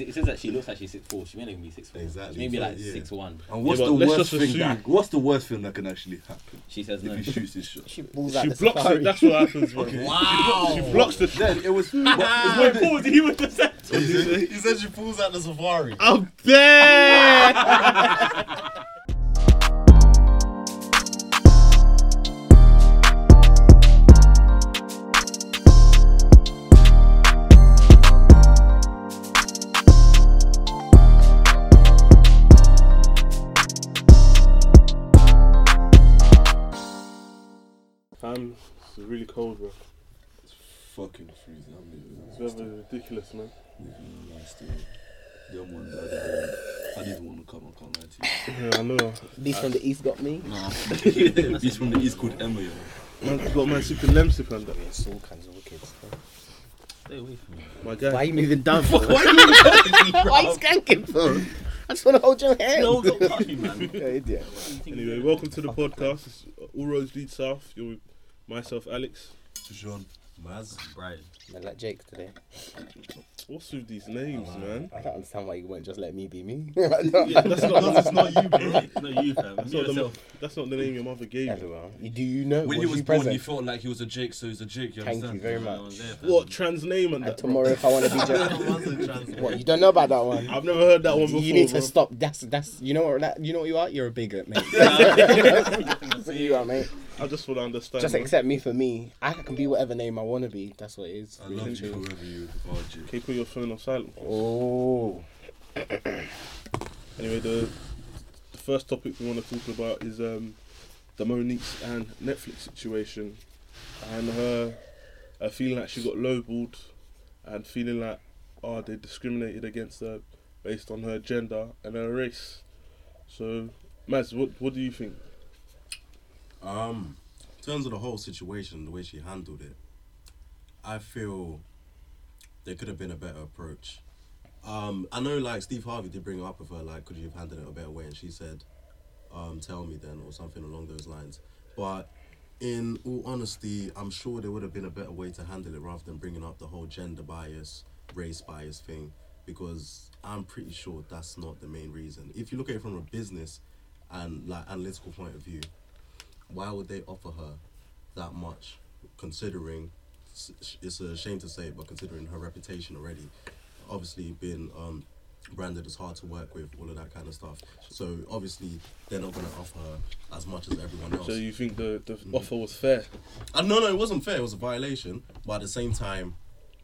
It says that she looks like she's six four. She may not even be six four. Exactly. Maybe like Yeah. six one. And what's Yeah, the but let's worst just thing that assume- what's the worst thing that can actually happen She says no. if he shoots his shot? She balls out She the blocks safari. it. That's what happens. bro. Okay. Wow. She blocks the. Then it was. Wait, pause. He was the set. he, said, he said she pulls out the safari. I'm dead. It's leaving. ridiculous, man. Last year, them ones I didn't, want- I didn't want to come. I can't lie to you. Yeah, I know. These from the east got me. Nah, he's from the east called Emma, yo. Man, got man sipping lemsip and that. It's all kinds of wicked stuff. Stay away from me. My Why guy. are you moving down? for? Why are you moving down? Why are you skanking for? I just want to hold your hand. No, don't touch me, man. Yeah, idiot. Anyway, welcome to the podcast. It's All Roads Lead South. You're with myself, Alex. Jean. Maz. Brian. Man, like Jake today. What's with these names, man? I don't understand why you won't just let me be me. Yeah, that's not, That's not you, bro. It's not you, fam. that's, not the, that's not the name your mother gave you. Everyone. You- Do you know? When was he was born, present? he felt like he was a Jake, so he's a Jake. You Thank understand? you very I was much. there. What trans name and And that? tomorrow, if I want to be Jake, what you don't know about that one? I've never heard that one before. you need bro. to stop. That's that's you know what that you know what you are. You're a bigot, mate. Nah, That's what you are, mate. I just want to understand. Just bro. accept me for me. I can be whatever name I want to be. That's what it is. I love you forever, you are Jake. Okay, put your phone on silent. Oh, Anyway, the the first topic we want to talk about is um, the Monique's and Netflix situation, and her, her feeling like she got lowballed, and feeling like oh they discriminated against her based on her gender and her race. So, Maz, what what do you think? Um, in terms of the whole situation, the way she handled it, I feel there could have been a better approach. Um, I know like Steve Harvey did bring it up with her, like, could you have handled it a better way? And she said, um, tell me then, or something along those lines. But in all honesty, I'm sure there would have been a better way to handle it rather than bringing up the whole gender bias, race bias thing, because I'm pretty sure that's not the main reason. If you look at it from a business and like analytical point of view, why would they offer her that much considering it's a shame to say it, but considering her reputation already? Obviously being um branded as hard to work with all of that kind of stuff. So obviously they're not going to offer her as much as everyone else. So you think the the Mm. offer was fair? uh, no no it wasn't fair. It was a violation. But at the same time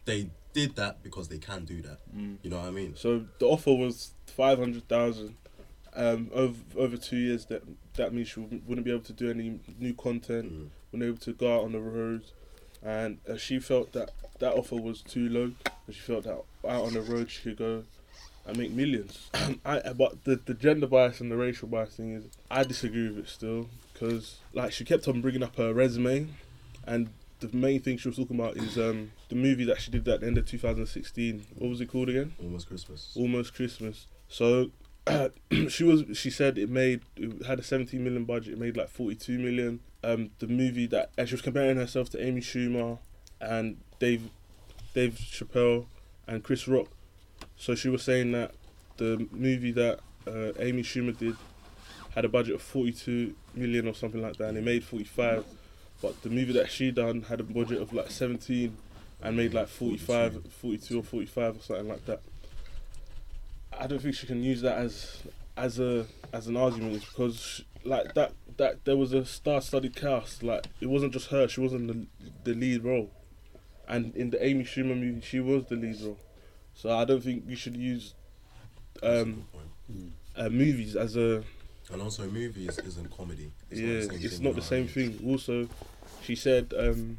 they did that because they can do that. You know what i mean? So the offer was five hundred thousand. Um, over over two years, that that means she wouldn't be able to do any new content, Mm. wouldn't able to go out on the road, and uh, she felt that that offer was too low. And she felt that out on the road she could go and make millions. I but the the gender bias and the racial bias thing is I disagree with it still because like she kept on bringing up her resume, and the main thing she was talking about is um the movie that she did that at the end of 2016. What was it called again? almost christmas almost Christmas. So she was she said it made it had a 17 million budget, it made like 42 million. Um the movie that and she was comparing herself to Amy Schumer and Dave Dave Chappelle and Chris Rock. So she was saying that the movie that uh, Amy Schumer did had a budget of 42 million or something like that and it made 45 but the movie that she done had a budget of like 17 and made like 45 42 or 45 or something like that I don't think she can use that as as a as an argument because sh like that that there was a star-studded cast like it wasn't just her she wasn't the, the lead role. And in the Amy Schumer movie she was the lead role. So I don't think you should use um uh, movies as a and also movies isn't comedy. It's yeah not the same it's thing, not the same what I mean? thing. Also she said um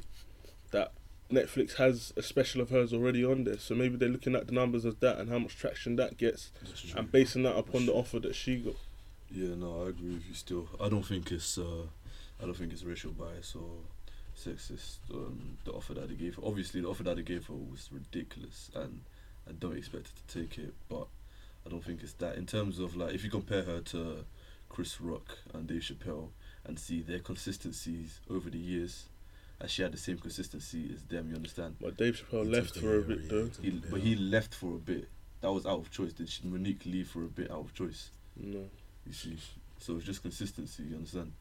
that Netflix has a special of hers already on there so maybe they're looking at the numbers of that and how much traction that gets and basing that upon the offer that she got Yeah, no, I agree with you. Still, I don't think it's uh, I don't think it's racial bias or sexist. Um, the offer that they gave, her. obviously, the offer that they gave her was ridiculous, and I don't expect her to take it. But I don't think it's that. In terms of like, if you compare her to Chris Rock and Dave Chappelle, and see their consistencies over the years, and she had the same consistency as them. You understand? But Dave Chappelle He left for a bit yeah, though. he took He, the- but he left for a bit. that was out of choice. Did she, Monique leave for a bit out of choice? No. You see, so it's just consistency. You understand?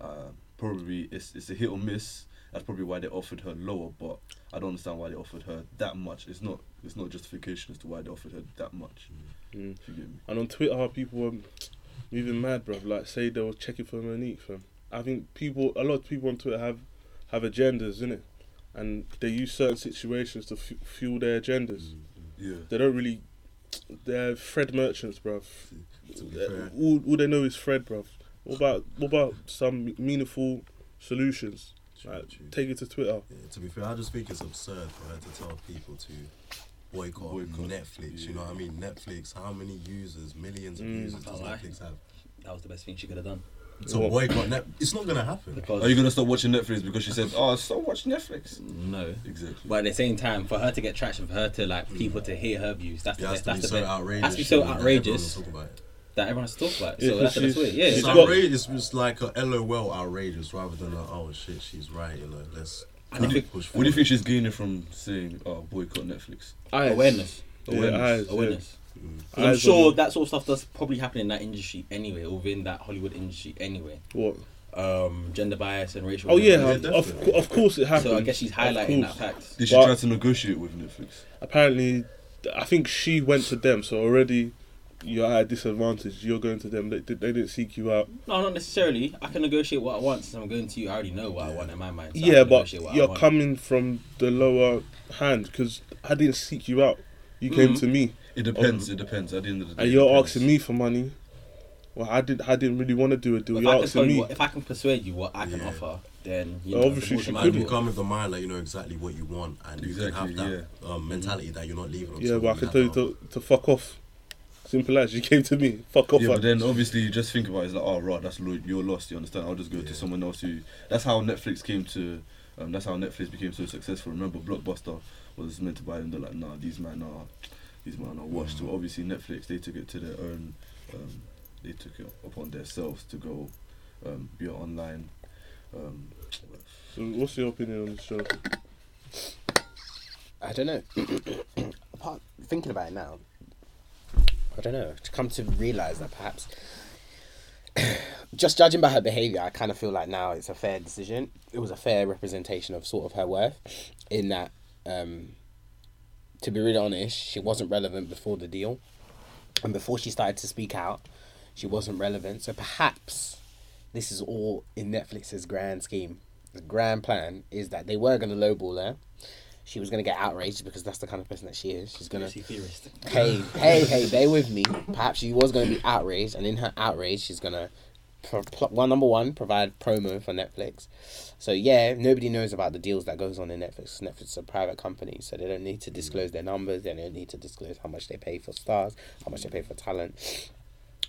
Uh, probably it's it's a hit or miss. That's probably why they offered her lower, but I don't understand why they offered her that much. It's not it's not justification as to why they offered her that much. Mm. If you get me? And on Twitter, people were moving mad, bruv. Like, say they were checking for Monique, fam. I think people, a lot of people on Twitter have have agendas, innit? And they use certain situations to f- fuel their agendas. Yeah. They don't really. They're Fred merchants, bruv. To be fair, All, all they know is Fred, bruv. What about what about some meaningful solutions? true, Like, true. take it to Twitter. Yeah, to be fair, I just think it's absurd for her to tell people to boycott, Boycott, Netflix. You know what I mean? Netflix. How many users, millions of Mm. users does Netflix have? That was the best thing she could have done. To What? boycott Net, it's not gonna happen. Because Are you gonna stop watching Netflix because she said, "Oh, stop watching Netflix"? no. Exactly. But at the same time, for her to get traction, for her to like people to hear her views, that's It the has best. to be That's the so best. outrageous. Has to be so that everyone will outrageous talk about that everyone has to talk about. it. Yeah, So that's the 'cause best way. Yeah, It's she's it's outrageous. It's like a LOL outrageous rather than a oh shit, she's right. You know, let's And I kinda think- push What do you think she's gaining from saying, "Oh, boycott Netflix"? Eyes. awareness. Yeah, Awareness. eyes, yeah. Awareness. Mm. 'Cause I'm Eyes sure on- that sort of stuff does probably happen in that industry anyway, or within that Hollywood industry anyway. What? Um, gender bias and racial. Oh yeah, Yeah, of, of, of course it happens. So I guess she's highlighting that course. fact. Did she But- try to negotiate with Netflix? Apparently, I think she went to them. So already, you're at a disadvantage. You're going to them. They, they didn't seek you out. No, not necessarily. I can negotiate what I want since I'm going to you. I already know what I want in my mind. so I yeah, can but negotiate what I you're want. coming from the lower hand because I didn't seek you out. You came Mhm. to me, It depends. It depends. At the end of the day, and it you're depends. asking me for money. Well, I did. I didn't really want to do a deal. If You're I, can tell asking you me. what, if I can persuade you what I can Yeah. offer, then you Well, know, obviously the she more could the You merrier. come with the mind like you know exactly what you want, and you can have Exactly, that um, mentality that you're not leaving. on yeah, someone but I can have tell you to- to, to fuck off. Simple as you came to me. Fuck off. Yeah, but then obviously you just think about it, it's like, oh, right, that's lo- you're lost. You understand? I'll just go Yeah. to someone else who. That's how Netflix came to. Um, that's how Netflix became so successful. Remember, Blockbuster was meant to buy them. They're like, nah, these men are, these men are washed. So obviously Netflix, they took it to their own. Um, they took it upon themselves to go um, be online. Um, So what's your opinion on this show? I don't know. Apart thinking about it now, I don't know. To come to realize that perhaps, just judging by her behavior, I kind of feel like now it's a fair decision. It was a fair representation of sort of her worth, in that, um, to be really honest, she wasn't relevant before the deal, and before she started to speak out, she wasn't relevant. So perhaps this is all in Netflix's grand scheme. The grand plan is that they were going to lowball her. She was going to get outraged because that's the kind of person that she is. She's going to hey, hey, hey, bear with me. Perhaps she was going to be outraged, and in her outrage, she's going to, pro- pl- one number one, provide promo for Netflix. So yeah, nobody knows about the deals that goes on in Netflix. Netflix is a private company, so they don't need to mm. disclose their numbers. They don't need to disclose how much they pay for stars, how much they pay for talent,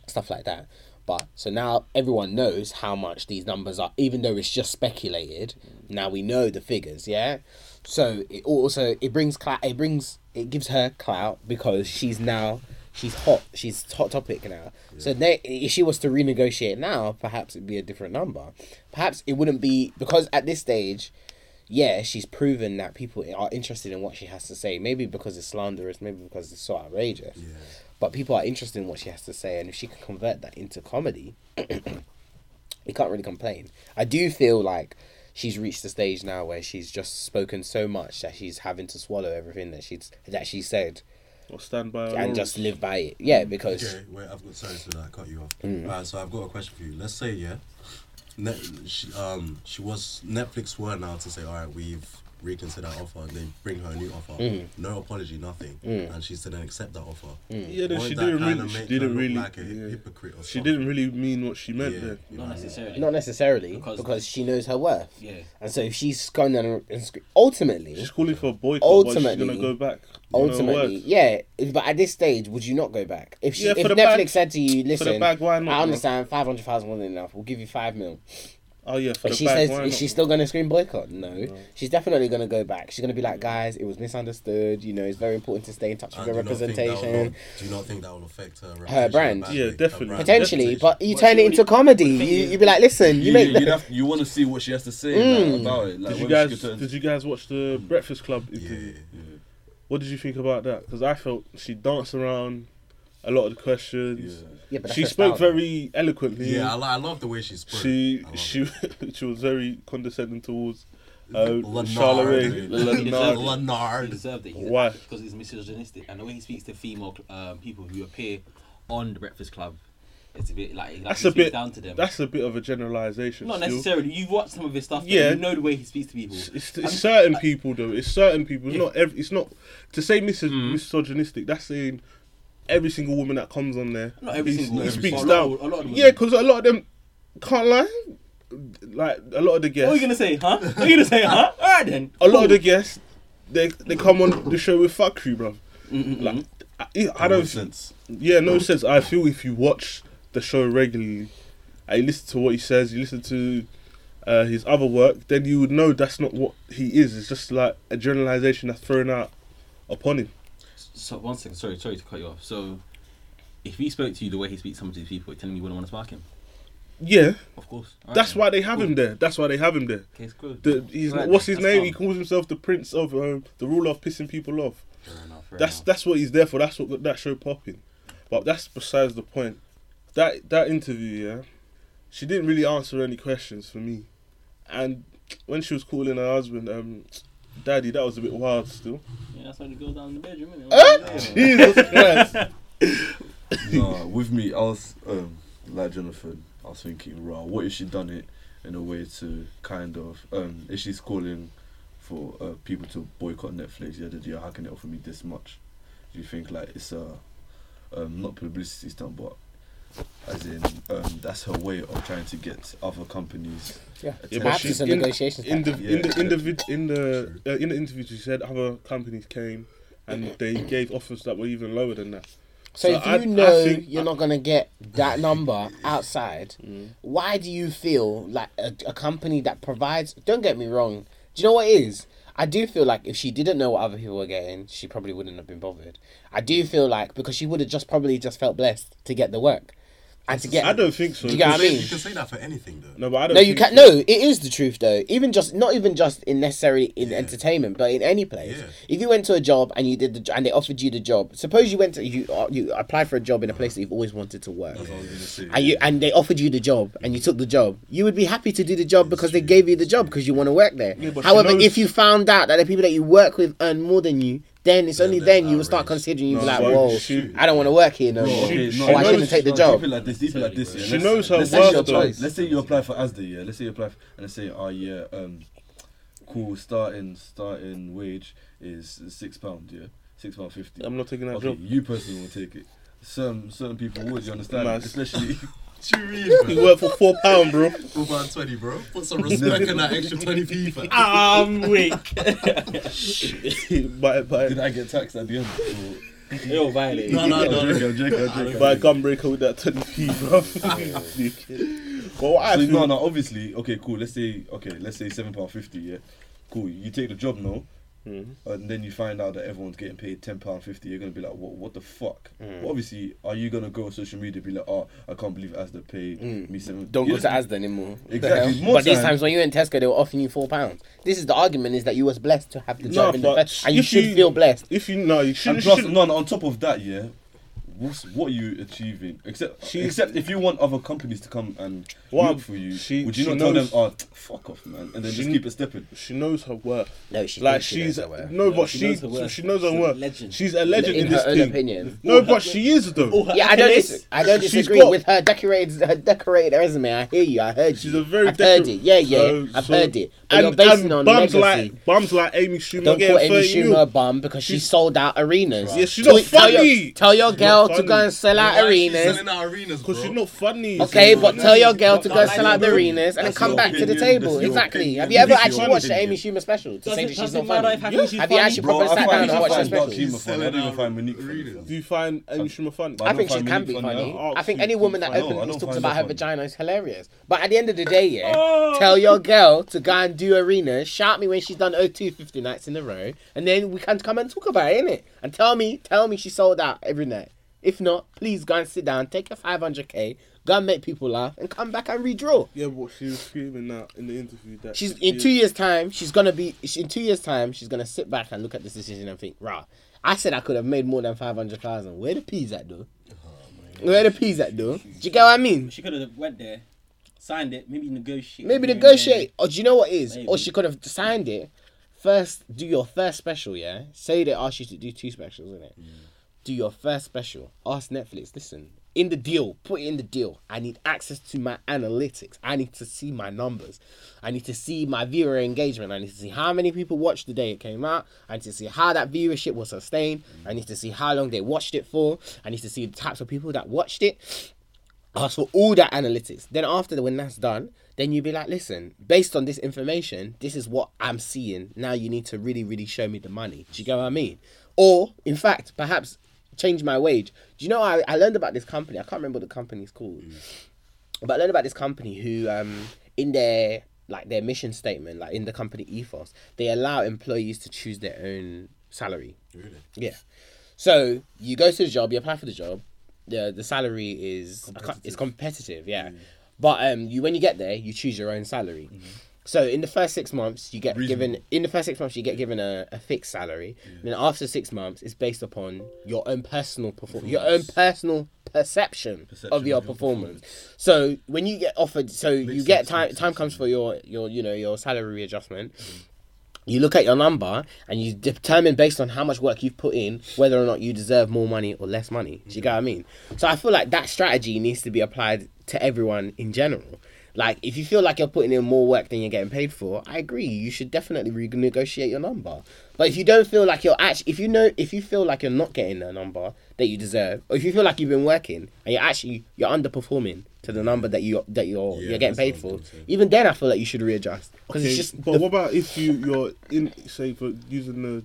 stuff like that. But so now everyone knows how much these numbers are, even though it's just speculated. Mm. Now we know the figures, yeah. So it also it brings clout. It brings it gives her clout because she's now she's hot. She's hot topic now. So they, if she was to renegotiate now, perhaps it'd be a different number. Perhaps it wouldn't be because at this stage, yeah, she's proven that people are interested in what she has to say. Maybe because it's slanderous, maybe because it's so outrageous. Yeah. But people are interested in what she has to say, and if she can convert that into comedy, you can't really complain. I do feel like she's reached the stage now where she's just spoken so much that she's having to swallow everything that she's that she said Or stand by and laurels? just live by it. Yeah, because Okay, wait, I've got sorry to like, cut you off. Mm. Alright, so I've got a question for you. Let's say, yeah, Net, she, um, she was Netflix were now to say, all right, we've reconsidered our offer. And they bring her a new offer, Mm. no apology, nothing, Mm. and she's to then accept that offer. Yeah, then Won't she that didn't kinda really. She didn't really. like a yeah. hypocrite or She something? didn't really mean what she meant Yeah, there. you know Not what I mean? necessarily. not necessarily because, Because- she knows her worth. Yeah. And so if she's going gone and, and ultimately, She's calling for a boycott, but she's Ultimately- gonna go back. Ultimately, words. yeah. But at this stage, would you not go back? If she, Yeah, if Netflix bag- said to you, "Listen, bag, why not, I understand five hundred thousand wasn't enough. We'll give you five mil." Oh yeah, for But the she bag, says, why is she still going to scream boycott? No. No. She's definitely going to go back. She's going to be like, guys, it was misunderstood. You know, it's very important to stay in touch with your do you not think that will representation. Do you not think that will affect her reputation brand? bad Yeah, definitely. brand Potentially, but you But turn it surely- into comedy. the You is- you be like, listen, you you, make. you, have, you want to see what she has to say like, Mm. about it. Like, Did you guys? turn- Did you guys watch the Breakfast Club? Yeah, yeah. What did you think about that? Because I felt she danced around a lot of the questions. Yeah. Yeah, but She spoke style. very eloquently. Yeah, I, li- I love the way she spoke. she she she was very condescending towards uh, Lenard. Charlamagne. He Lenard. deserved it. He deserved it. He- Why? Because he's misogynistic, and the way he speaks to female um, people who appear on the Breakfast Club, it's a bit like, like That's he a bit. down to them. That's a bit of a generalization. not still. necessarily. You've watched some of his stuff. Yeah. Yeah, you know the way he speaks to people. It's, it's, it's certain people though. It's certain people. It's Yeah. not every. It's not to say mis- Mm. misogynistic. That's saying every single woman that comes on there. Not every he, single he woman, speaks but a lot down. a lot of yeah, because a lot of them can't lie. Like a lot of the guests. What are guests. you gonna say, huh? What are you gonna say, huh? All right then. a lot of the guests. They they come on the show with fuckery, bro. Mm-mm-mm. Like I, I No don't. sense. Yeah, no sense. I feel if you watch the show regularly, and you listen to what he says, you listen to uh, his other work, then you would know that's not what he is. It's just like a generalization that's thrown out upon him. So one second, sorry, sorry to cut you off. So, if he spoke to you the way he speaks to some of these people, you're telling me you wouldn't want to spark him? Yeah, Of course. All that's why they have Cool. him there. That's why they have him there. Case closed. The, he's Right, what's his that's name? calm. He calls himself the prince of um, the ruler of pissing people off. Fair enough. Fair That's enough. that's what he's there for. That's what got that show popping. But that's besides the point. That that interview, yeah, she didn't really answer any questions for me. And when she was calling her husband, um, daddy, that was a bit wild still. Yeah, that's why they go down in the bedroom. innit? Huh? Yeah. Jesus Christ! nah, with me, I was um, like Jonathan. I was thinking, raw. What if she done it in a way to kind of um, if she's calling for uh, people to boycott Netflix? Yeah, yeah, how can it offer me this much? Do you think like it's a um, not publicity stunt, but as in um, that's her way of trying to get other companies? Yeah, Yeah, but perhaps she- in- negotiation. In the Yeah. in the in the in the uh, in the interview, she said other companies came and they gave offers that were even lower than that. So, So if you I- I know think- you're not gonna get that number outside, Mm. why do you feel like a, a company that provides? Don't get me wrong. Do you know what it is? I do feel like if she didn't know what other people were getting, she probably wouldn't have been bothered. I do feel like because she would have just probably just felt blessed to get the work and to get. I don't think so. Do you get what I You can say that for anything though. No, but I don't. No, you can't. so. No, it is the truth though. Even just not even just in necessarily in entertainment, but in any place. Yeah. If you went to a job and you did the jo- and they offered you the job, suppose you went to you uh, you applied for a job in a place that you've always wanted to work. That's what I was gonna say. And you and they offered you the job and you took the job, you would be happy to do the job because they gave you the job because you want to work there. Yeah, but she However, knows- if you found out that the people that you work with earn more than you, then it's Then only then you will start considering you No, be like, whoa, she- I don't want to work here no more. okay, oh, I shouldn't take the job. People like this, people like this. Yeah. She Let's- knows her let's That's say your worth though. choice. Let's say you apply for ASDA, yeah. Let's say you apply for, and they say, oh yeah, um, cool, starting starting wage is six pound, yeah, six pound fifty. I'm not taking that okay, job. you personally will take it. Certain certain people would, you understand? Nice. Especially What you mean, You bro? work for four pound, bro. Four pound twenty, bro. Put some respect on that extra twenty p. fam. I'm weak. buy buy did I get taxed at the end? Or, Yo, violate. No, no, I'm no. joking, I'm joking, I'm joking. buy a gun breaker with that twenty p, bro. You kid. but what I So feel, no, no, obviously, okay, cool. Let's say, okay, let's say seven pound fifty, yeah. Cool. You take the job now, Mhm. and then you find out that everyone's getting paid ten pound fifty. You're gonna be like, what? What the fuck? Mm. But obviously, are you gonna go on social media and be like, oh, I can't believe Asda paid Mm. me seven? Don't go Yeah. to Asda anymore. What the Exactly. hell? More But these times when you went Tesco, they were offering you four pounds. This is the argument: is that you was blessed to have the No, job in the but best, and you should you- feel blessed. if you know, you should. And plus, should no, no, on top of that, yeah. What's, what are you achieving? Except, She's- except if you want other companies to come and Well, work for you, she- would you she not tell them, "Oh, fuck off, man," and then She- just keep it stepping? she knows her worth. No, she Like thinks she she's knows her worth. no, but she she knows her worth. she knows her She's a worth. legend. She's a legend in in, her this own thing. opinion. No, but she is though. Yeah, I don't. Dis- I don't disagree got- with her decorated her decorated resume. I hear you. I heard you. She's a very I've heard it. Yeah, yeah. So- I've so- heard it. But And, you're basing and it on bums like bums like Amy Schumer Don't call Amy Schumer a bum because she sold out arenas. Yeah, she's Tell- not tell funny. Tell your She's girl not to go and sell out Why arenas. selling out arenas. Because she's not funny. Okay, She's but not tell your girl to go like sell out the arenas and then come your back to the table. That's Exactly. Have you ever actually watched the. Amy Schumer special to Does say that she's not funny? if I think she's Have you actually Bro, properly sat down and I watched her special? I don't even find Monique funny. Do you find Amy Schumer funny? I think she can be funny. funny. I think any woman that funny. No, openly talks about her her vagina is hilarious. But at the end of the day, yeah, Oh. tell your girl to go and do arenas, shout me when she's done O2 50 nights in a row, and then we can come and talk about it, innit? And tell me, tell me she sold out every night. If not, please go and sit down, take your 500k, go and make people laugh, and come back and redraw. Yeah, but she was screaming that in the interview that She's in two years' time. She's gonna be in two years' time. She's gonna sit back and look at this decision and think, "Rah, I said I could have made more than five hundred thousand. Where the peas at though? Where the peas at though? Do you get what I mean? She could have went there, signed it, maybe negotiate. Maybe negotiate, or do you know what it is? Or she could have signed it. First, do your first special. Yeah, say they asked you to do two specials, isn't it? Mm. Do your first special. Ask Netflix. Listen, in the deal, put it in the deal. I need access to my analytics. I need to see my numbers. I need to see my viewer engagement. I need to see how many people watched the day it came out. I need to see how that viewership was sustained. I need to see how long they watched it for. I need to see the types of people that watched it ask for all that analytics. Then after when that's done, then you'd be like, listen, based on this information, this is what I'm seeing. Now you need to really, really show me the money. Do you get what I mean? Or in fact, perhaps change my wage. Do you know I, I learned about this company? I can't remember what the company's called. But I learned about this company who um in their like their mission statement, like in the company ethos, they allow employees to choose their own salary. Really? Yeah. So you go to the job, you apply for the job. The the salary is can't- it's competitive, yeah. But um, you when you get there, you choose your own salary. So in the first six months, you get Reasonable. given in the first six months you get given a, a fixed salary. Then after six months, it's based upon your own personal performance, your own personal perception, Perception of your of your performance. So when you get offered, so you get sense, time makes time comes yeah. for your your you know your salary readjustment mm-hmm. you look at your number and you determine based on how much work you've put in whether or not you deserve more money or less money. Do you get mm-hmm. what I mean? So I feel like that strategy needs to be applied to everyone in general. Like if you feel like you're putting in more work than you're getting paid for, I agree. You should definitely renegotiate your number. But if you don't feel like you're actually, if you know, if you feel like you're not getting the number that you deserve, or if you feel like you've been working and you're actually you're underperforming to the number that you that you're Yeah, you're getting paid for, even then I feel like you should readjust because Okay, it's just but the- what about if you you're in say for using the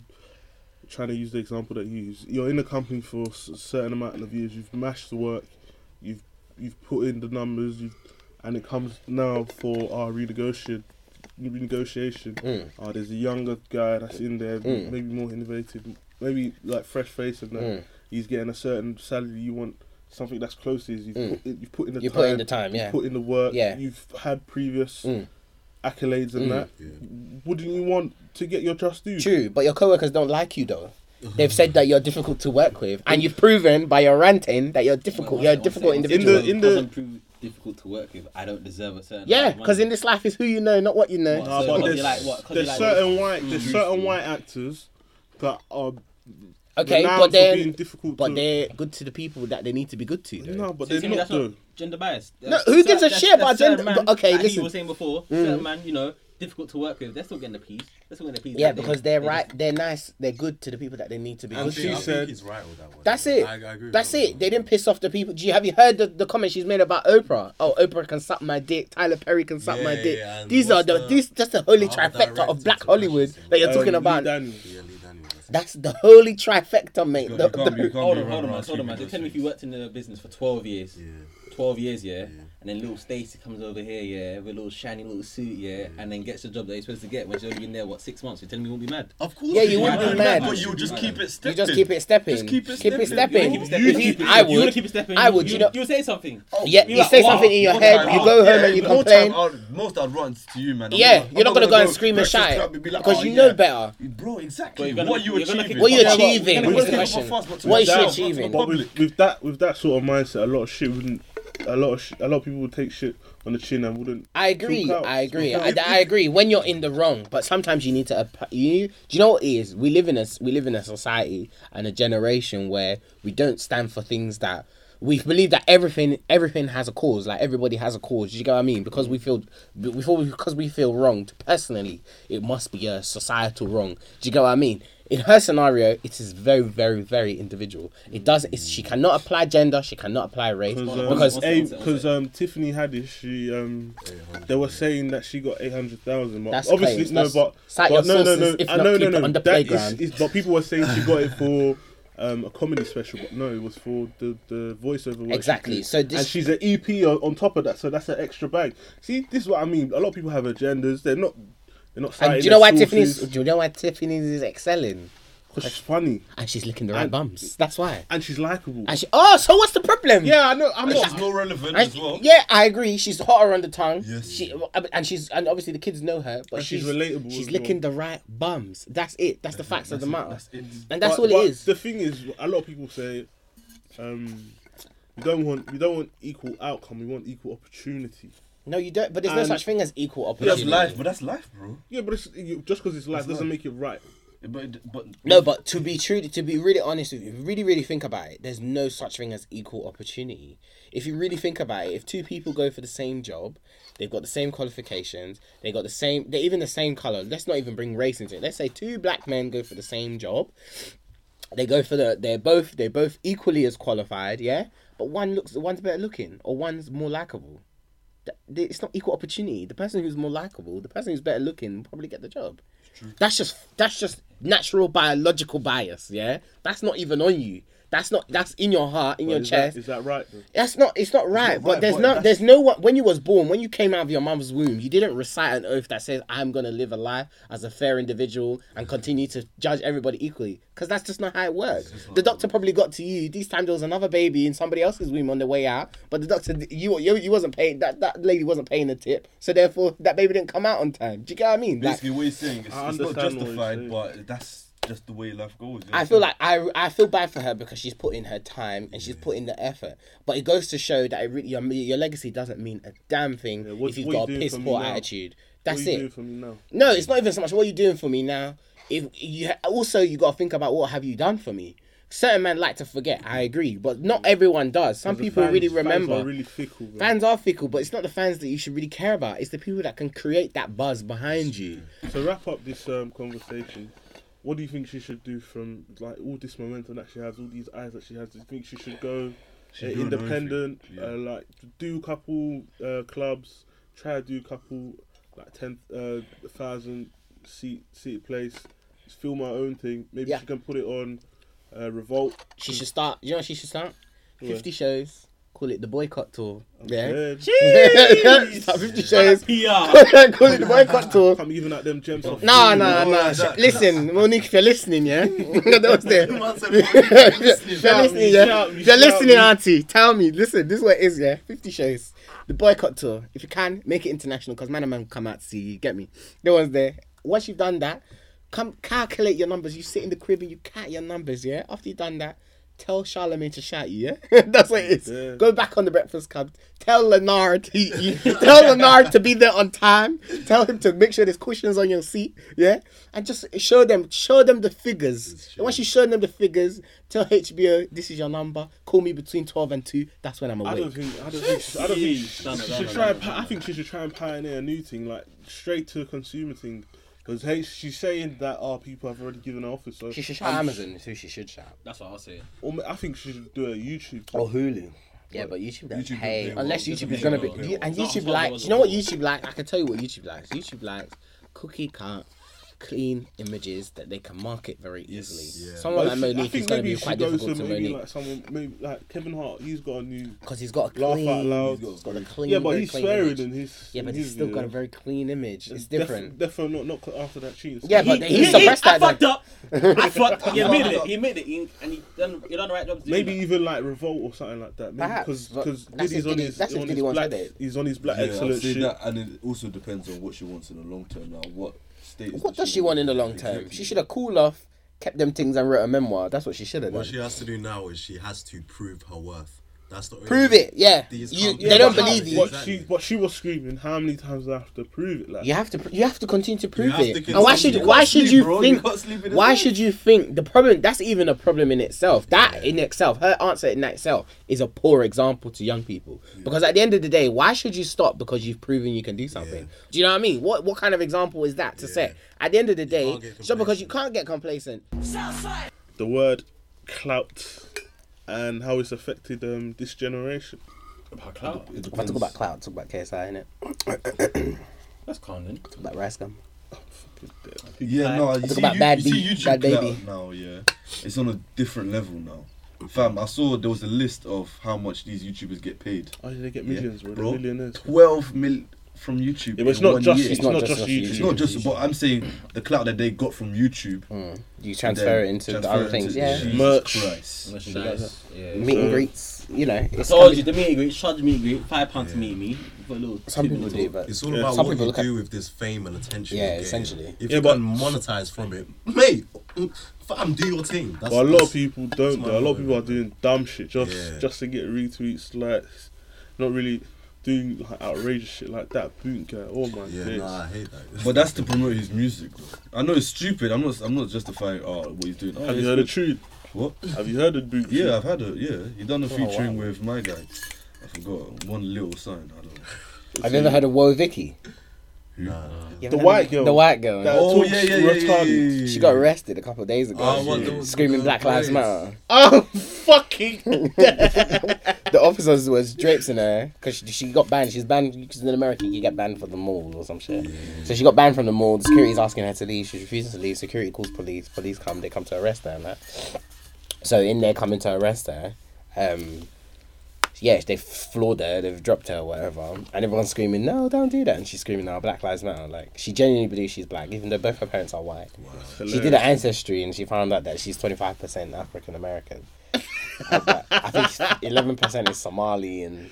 trying to use the example that you use you're in a company for a certain amount of years you've mashed the work you've you've put in the numbers you've, and it comes now for our renegotiation renegotiation Mm. uh, there's a younger guy that's in there Mm. maybe more innovative maybe like fresh face and that Mm. he's getting a certain salary you want something that's close to his you've, Mm. put, in, you've put in the you time put in the time, yeah. you've put in the work Yeah. you've had previous Mm. accolades and Mm. that Yeah. wouldn't you want to get your trust due? True, but your coworkers don't like you though. They've said that you're difficult to work with, and you've proven by your ranting that you're difficult. Well, you're a difficult individual. In the- Because I'm prov- difficult to work with. I don't deserve a certain. yeah, because in this life, it's who you know, not what you know. What? Nah, So but there's, like what? 'Cause there's like certain what? white there's certain white actors that are Okay, but for they're being difficult but to. they're good to the people that they need to be good to. Though. no, but So they're not that's not gender bias. No, who gives a shit about gender- man, okay, like listen. you were saying before, Mm. certain man, you know, difficult to work with. They're still getting the piece. They're still the piece. Yeah, Like, because they're right. They're nice. They're good to the people that they need to be I good she to. said- he's right with that one. That's it. I, I agree That's that it. one. They didn't piss off the people. Do you have you heard the, the comment she's made about Oprah? Oh, Oprah can suck my dick. Tyler Perry can suck my dick. yeah, these are the, the- these just the holy trifecta of Black Hollywood that you're Um, talking Lee about. Daniels. Yeah, Lee Daniels. That's the holy trifecta, mate. You The- you can't be- you the- can't Hold on, hold on, running man. around Hold on, man. speaking So tell me if you worked in the business for 12 years. Yeah. 12 years, yeah? Yeah. And then little Stacy comes over here, yeah, with a little shiny little suit, yeah, mm. and then gets the job that he's supposed to get when she's only been there, what, six months? You're telling me you won't be mad? Of course. Yeah, you won't be be mad. But you just keep it You stepping. just keep it stepping. Just keep it Keep it stepping. stepping. You If you- keep it I stepping. You would. keep it stepping. I would, You, you know- you say something. Oh, Yeah, You're like, say "Wow." something in your head. time You go home yeah, and you complain. time I'll- most I'd run to you, man. I'm Yeah, not- you're I'm not gonna go and scream and shout club and be like, because "Oh, you know better. Bro, exactly. you're gonna- what you you're achieving? What you Yeah, but achieving you're gonna is keep the it question. fast, but to What is she achieving? But the with, public. with that with that sort of mindset, a lot of shit wouldn't. A lot of sh- a lot of people would take shit on the chin and wouldn't. I agree. I agree. I. I agree. When you're in the wrong, but sometimes you need to. You do you know what it is? We live in a we live in a society and a generation where we don't stand for things that we believe that everything everything has a cause. Like everybody has a cause. Do you get what I mean? Because we feel before because we feel wronged personally, it must be a societal wrong. Do you get what I mean? In her scenario, it is very, very, very individual. It doesn't. It's, she cannot apply gender. She cannot apply race Because on, um, because one second, one second, one because um, Tiffany Haddish, she um, they were saying that she got eight hundred thousand. That's Obviously, claims. no, That's- but, but no, no, no, if I not, no, no, it no. that is- playground. is- but people were saying she got it for um, a comedy special, but no, it was for the the voiceover. work Exactly. So this- and she's an EP on, on top of that, so that's an extra bag. See, this is what I mean. A lot of people have agendas. They're not. They're not. And do you know why their Tiffany's? Do you know why Tiffany's is excelling? Because she's funny and she's licking the right And- bums. That's why. and she's likable. And she, oh, so what's the problem? Yeah, I know. I'm And not. she's more relevant And- as well. Yeah, I agree. She's hotter on the tongue. Yes. She and she's and obviously the kids know her, but And she's she's, relatable She's as licking well. the right bums. That's it. That's the facts of the matter. That's it. And that's But- all it but is. The thing is, a lot of people say, um, we don't want we don't want equal outcome. We want equal opportunity. No, you don't. But there's no And- such thing as equal But that's opportunity. life. But that's life, bro. Yeah, but it's, you, just because it's life That's doesn't life. make it right. But but No, but to be true, to be really honest with you, if you really, really think about it, there's no such thing as equal opportunity. If you really think about it, if two people go for the same job, they've got the same qualifications, they got the same, they're even the same color. Let's not even bring race into it. Let's say two black men go for the same job. They go for the, they're both, they're both equally as qualified, yeah. But one looks, one's better looking, or one's more likable. It's not equal opportunity. The person who's more likable, the person who's better looking, will probably get the job. That's just that's just natural biological bias, yeah. That's not even on you. That's not that's in your heart, in But your is chest. That, is that right? Though? That's not. It's not right. not but right, there's but no. that's- There's no one. When you was born, when you came out of your mum's womb, you didn't recite an oath that says, "I'm gonna live a life as a fair individual and continue to judge everybody equally." Because that's just not how it works. The doctor probably got to you. This time there was another baby in somebody else's womb on the way out, but the doctor, you, you, you wasn't paying. That that lady wasn't paying a tip, so therefore that baby didn't come out on time. Do you get what I mean? Like, basically, what he's saying is I it's not understand what he's justified, but that's just the way life goes. I feel like I I feel bad for her because she's put in her time and she's put in the effort. But it goes to show that it really, your your legacy doesn't mean a damn thing Yeah, what- if you've got a piss poor attitude. What That's are you it. doing for me now? No, it's not even so much what are you doing for me now. If you also you got to think about what have you done for me. Certain men like to forget. I agree, but not everyone does. Some people fans- really fans remember. are really fickle. bro. Fans are fickle, but it's not the fans that you should really care about. It's the people that can create that buzz behind you. To wrap up this um, conversation, what do you think she should do from like all this momentum that she has, all these eyes that she has? Do you think she should go uh, doing her own independent, yeah. uh, like do a couple uh, clubs, try to do a couple like ten uh, thousand seat seat place, just film her own thing. Maybe Yeah. she can put it on uh, Revolt. She should start. You know what she should start? Yeah. Fifty shows. Call it the boycott tour. Yeah. Yeah. Start Fifty shows. PR. Call it the boycott tour. I'm giving out them gems off. No, free, no, man. no. that. Listen, Monique, if you're listening, yeah, that was there. If you're listening, yeah, if you're listening, auntie, tell me. Listen, this is what it is, yeah. Fifty shows, the boycott tour. If you can, make it international, because man and man come out to see you. Get me? No one's there. Once you've done that, come calculate your numbers. You sit in the crib and you count your numbers, yeah. After you've done that. Tell Charlamagne to shout you, yeah? That's what it is. Yeah. Go back on the Breakfast Club. Tell Lenard, he, you, tell Lenard to be there on time. Tell him to make sure there's cushions on your seat, yeah? And just show them, show them the figures. And once you show them the figures, tell HBO, this is your number. Call me between 12 and 2. That's when I'm awake. I don't think. I don't think. She, I don't think she, she should try. And, I think she should try and pioneer a new thing, like straight to a consumer thing. Because hey, she's saying that oh, people have already given her offers. So She should shout Amazon, is who she should shout. That's what I was saying. Or ma- I think she should do a YouTube. Or Hulu. Yeah, but YouTube doesn't YouTube pay. don't pay Unless well. YouTube Doesn't is going to well. be. you- And It's YouTube it's not likes. what You know what YouTube likes? I can tell you what YouTube likes. YouTube likes cookie cut, clean images that they can market very easily. Yeah. Someone But like Monique is going to be quite difficult to to maybe Monique. like someone, maybe like Kevin Hart. He's got a new Because he's got a laugh clean. out loud. He's got a clean. yeah, but he's clean swearing image. in his. Yeah, but in he's his still got a very clean image. It's Def- different. Definitely not, not after that cheating. Yeah, but he suppressed I that. fucked up. I fucked. He admitted it. He admitted it, and he done. He done the right job. Maybe even like revolt or something like that. Because because that's Diddy's on his that's if on his wants black. it. He's on his black Yeah, I'd excellent shit. that, and it also depends on what she wants in the long term. Now, what What does she want in the long term? She should have cooled off, kept them things, and wrote a memoir. That's what she should have done. What she has to do now is she has to prove her worth. That's the only Prove it, yeah. You, companies- they don't believe you. But Exactly. she, but she was screaming. How many times do I have to prove it? Like, You have to, you have to continue to prove have it. to and why should, continue. why You should can't you bro. Think? can't sleep in the why should you think the problem? That's even a problem in itself. That in itself, her answer in that itself is a poor example to young people. Because at the end of the day, why should you stop because you've proven you can do something? Do you know what I mean? What what kind of example is that to Yeah. set? At the end of the day, can't it's not because you can't get complacent. the word clout and how it's affected um, this generation. About clout. It If I talk about cloud, talk about KSI, innit? That's calm then. Talk about rice gum. Yeah, no, you Talk see, about you, bad you see beat, YouTube bad baby. now, yeah, it's on a different level now. Fam, I saw there was a list of how much these YouTubers get paid. Oh, did they get millions, bro. bro. Millionaires. Twelve mil, from YouTube. Yeah, but it's not one just year. it's, It's not not just just off YouTube. It's not just, but I'm saying the clout that they got from YouTube. Mm. You transfer it into the other things. into- Yeah. Jesus Merch. Christ. Merchandise. Yeah. Meet and So- greets. You know. It's I told you the meet and greet, charge meet and greet, five pounds to meet me. For a little Some people minute do, but It's all Yeah. about Some what people you look at- do with this fame and attention. Yeah, essentially. If Yeah, you but- can monetize from it, mate, fam, do your thing. That's, But a lot that's- of people don't. Though. A lot of people are doing dumb shit just Yeah. just to get retweets, likes, not really doing like, outrageous shit like that. Boot guy, oh my Yeah, days. nah, I hate that. But that's to promote his music. Bro. I know it's stupid. I'm not. I'm not justifying oh, what he's doing. Oh, Have you heard of good. Truth? What? Have you heard of Boot? Yeah, I've had a yeah. He done a Oh, featuring wow. with my guy. I forgot one little sign. I don't know. I've never ever heard of Woah Vicky? Nah. You The white girl. The white girl. That Oh talks yeah, yeah, yeah, yeah, yeah, She got arrested a couple of days ago. Oh, what, the- screaming the Black Lives police? Matter. Oh fucking! the officers was draping her because she, she got banned. She's banned because in America you get banned from the mall or some shit. So she got banned from the mall. The security's asking her to leave. She's refusing to leave. Security calls police. Police come. They come to arrest her and that. So in there coming to arrest her, um, yeah, they floored her. They've dropped her, or whatever, and everyone's screaming, "No, don't do that!" And she's screaming, "No, Black Lives Matter!" Like she genuinely believes she's black, even though both her parents are white. She did an ancestry and she found out that she's twenty five percent African American. I think eleven percent is Somali and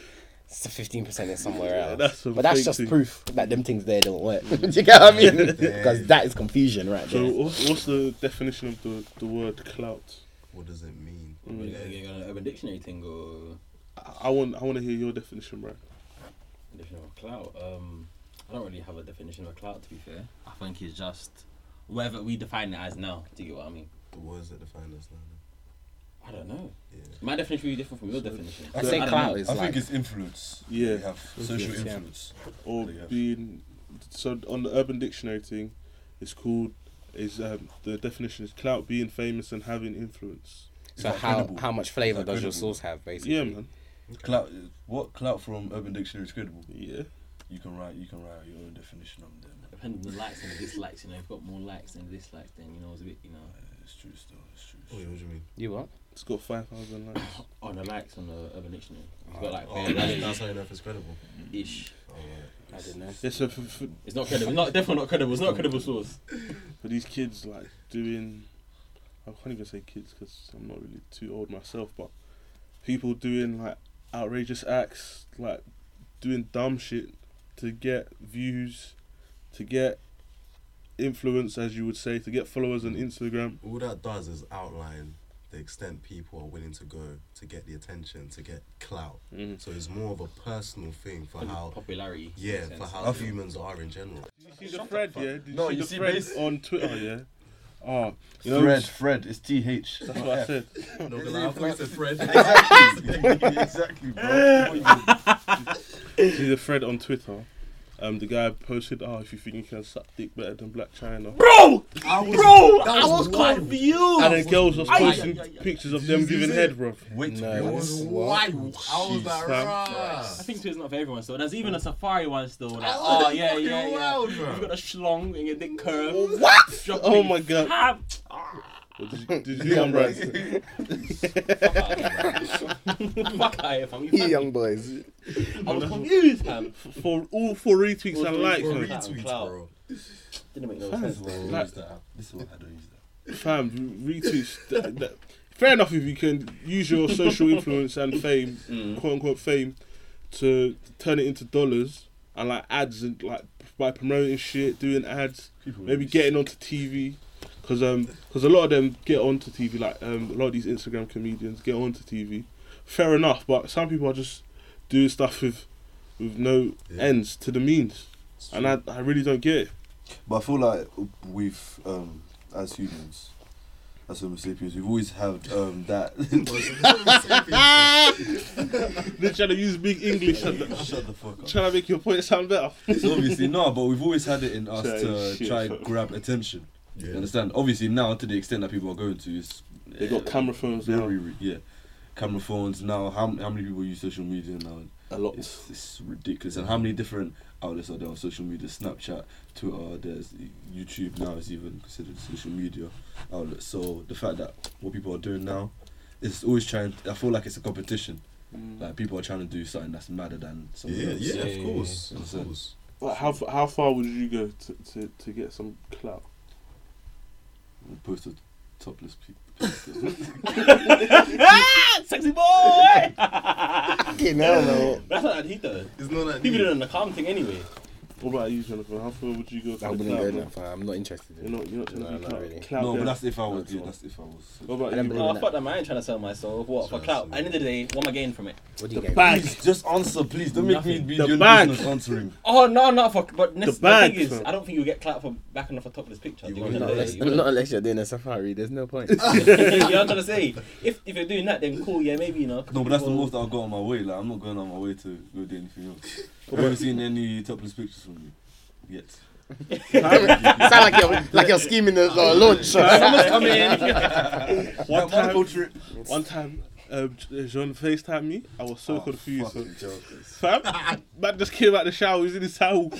fifteen percent is somewhere Yeah, else. that's but that's just thing. proof that them things there don't work. Do you get what I mean? Because that is confusion right So there. what's, what's the definition of the, the word clout? What does it mean? Mm. You gonna get an Urban Dictionary thing or I, I want I want to hear your definition, bro. definition of clout? Um, I don't really have a definition of clout. To be fair, I think it's just whatever we define it as now. Do you get what I mean? What is it defined as now? I don't know. Yeah. My definition will be different from your definition. I say clout know. is I like think it's influence. Yeah. They have social Influence, yeah. influence. Or Yeah. being so on the Urban Dictionary thing, it's called is um, the definition is clout being famous and having influence. So that how credible? how much flavor Is that does your credible? sauce have basically? Yeah, man. Clout. What clout from Urban Dictionary is credible? Yeah. You can write. You can write your own definition on them. Depending on the likes and the dislikes, you know, if you've got more likes than dislikes, then you know it's a bit, you know, It's true. Still, it's true. It's Oh, yeah, true. what do you mean? You what? It's got five thousand likes. on the likes on the Urban Dictionary. You've got like Oh, bare that's, likes that's how you know if it's credible. ish. Oh, right. I didn't know. Yeah, so for, for, It's not credible. It's not definitely not credible. It's not a credible source. for these kids like doing, I can't even say kids because I'm not really too old myself, but people doing like outrageous acts, like doing dumb shit to get views, to get influence, as you would say, to get followers on Instagram. All that does is outline the extent people are willing to go to get the attention, to get clout. Mm. So it's more of a personal thing for how, popularity. yeah, for how I feel- humans are in general. Did you see the thread? Yeah. Did you No, see you the see thread basi- on Twitter? Yeah. Oh, you know, Fred. Fred. It's T H. That's what I said. No, because I thought you said Fred. exactly, bro. See the thread on Twitter. Um, the guy posted, "Oh, if you think you can suck dick better than Blac Chyna," Bro, I was, bro, that I was wild. confused. and then girls was posting pictures of them giving head, bro. Wait to No. be It honest. was wild. I was Jeez, like, I think Twitter's not for everyone still. There's even a safari one still. Like, oh yeah, yeah, yeah. wild, bro. You've got a schlong and your dick curve. What? Oh my god! Did you, did you one right? Fuck out here, fam. You You young boys. I was confused, fam. For all four retweets and likes, For Retweets. man. retweets, bro. Didn't make no sense. This I Like- don't use that. This is why I don't use that. fam, retweets. that, that, fair enough if you can use your social influence and fame, Mm. quote unquote fame, to turn it into dollars and like ads and like by promoting shit, doing ads, People maybe use- getting onto TV. Cause um, cause a lot of them get onto TV. Like um, a lot of these Instagram comedians get onto TV. Fair enough, but some people are just doing stuff with, with no Yeah. ends to the means, and I, I really don't get it. But I feel like we've, um, as humans, as Homo sapiens, we've always had um, that. They're trying to use big English and Shut the fuck up. trying to make your point sound better. So obviously no, but we've always had it in us Chatting to shit, try fam. and grab attention. You understand? Obviously now, to the extent that people are going to, is They got camera phones now. very re- yeah, camera phones now. How how many people use social media now? A lot. It's, it's ridiculous. And how many different outlets are there on social media? Snapchat, Twitter, there's YouTube now is even considered social media outlet. So the fact that what people are doing now, it's always trying. I feel like it's a competition. Mm. Like people are trying to do something that's madder than something Yeah, else. yeah, Yeah, of course, yeah. of course. Like, how how far would you go to, to, to get some clout? Post a topless people. Ah, sexy boy. Fucking hell, no. That's not he does. It's not that He be deep. doing the calm thing anyway. What about you, Jonathan? How far would you go for I wouldn't go that far. I'm not interested You're not. You're not trying No, to be not clout. really. clout No, but that's if I was. That's Yeah, that's if I was. What about I you, don't bro? believe Oh, that. Ah, fuck that man. I ain't trying to sell myself. What for Sure, clout? sure. At the end of the day, what am I getting from it? What do you The get? bag. Please, just answer, please. Don't make me Nothing. be The the, only bag. person that's answering. Oh no, not for. But the, bag, thing is, fam. I don't think you get clout for backing off a topless picture. You Do you know wouldn't. what I'm Not trying to unless, say? not unless you're doing a safari. There's no point. you know what I'm trying to say? If if you're doing that, then cool. Yeah, maybe you know. No, but that's the people- most I've got on my way. Like, I'm not going on my way to go do anything else. I've never seen any topless pictures from you yet. Sound like you're like you're scheming the uh, launch. Someone's coming. One time, trip. one time, um, Jean FaceTime me. I was so Oh, confused. fucking jokers. Fam, man just came out the shower. He was in his towel.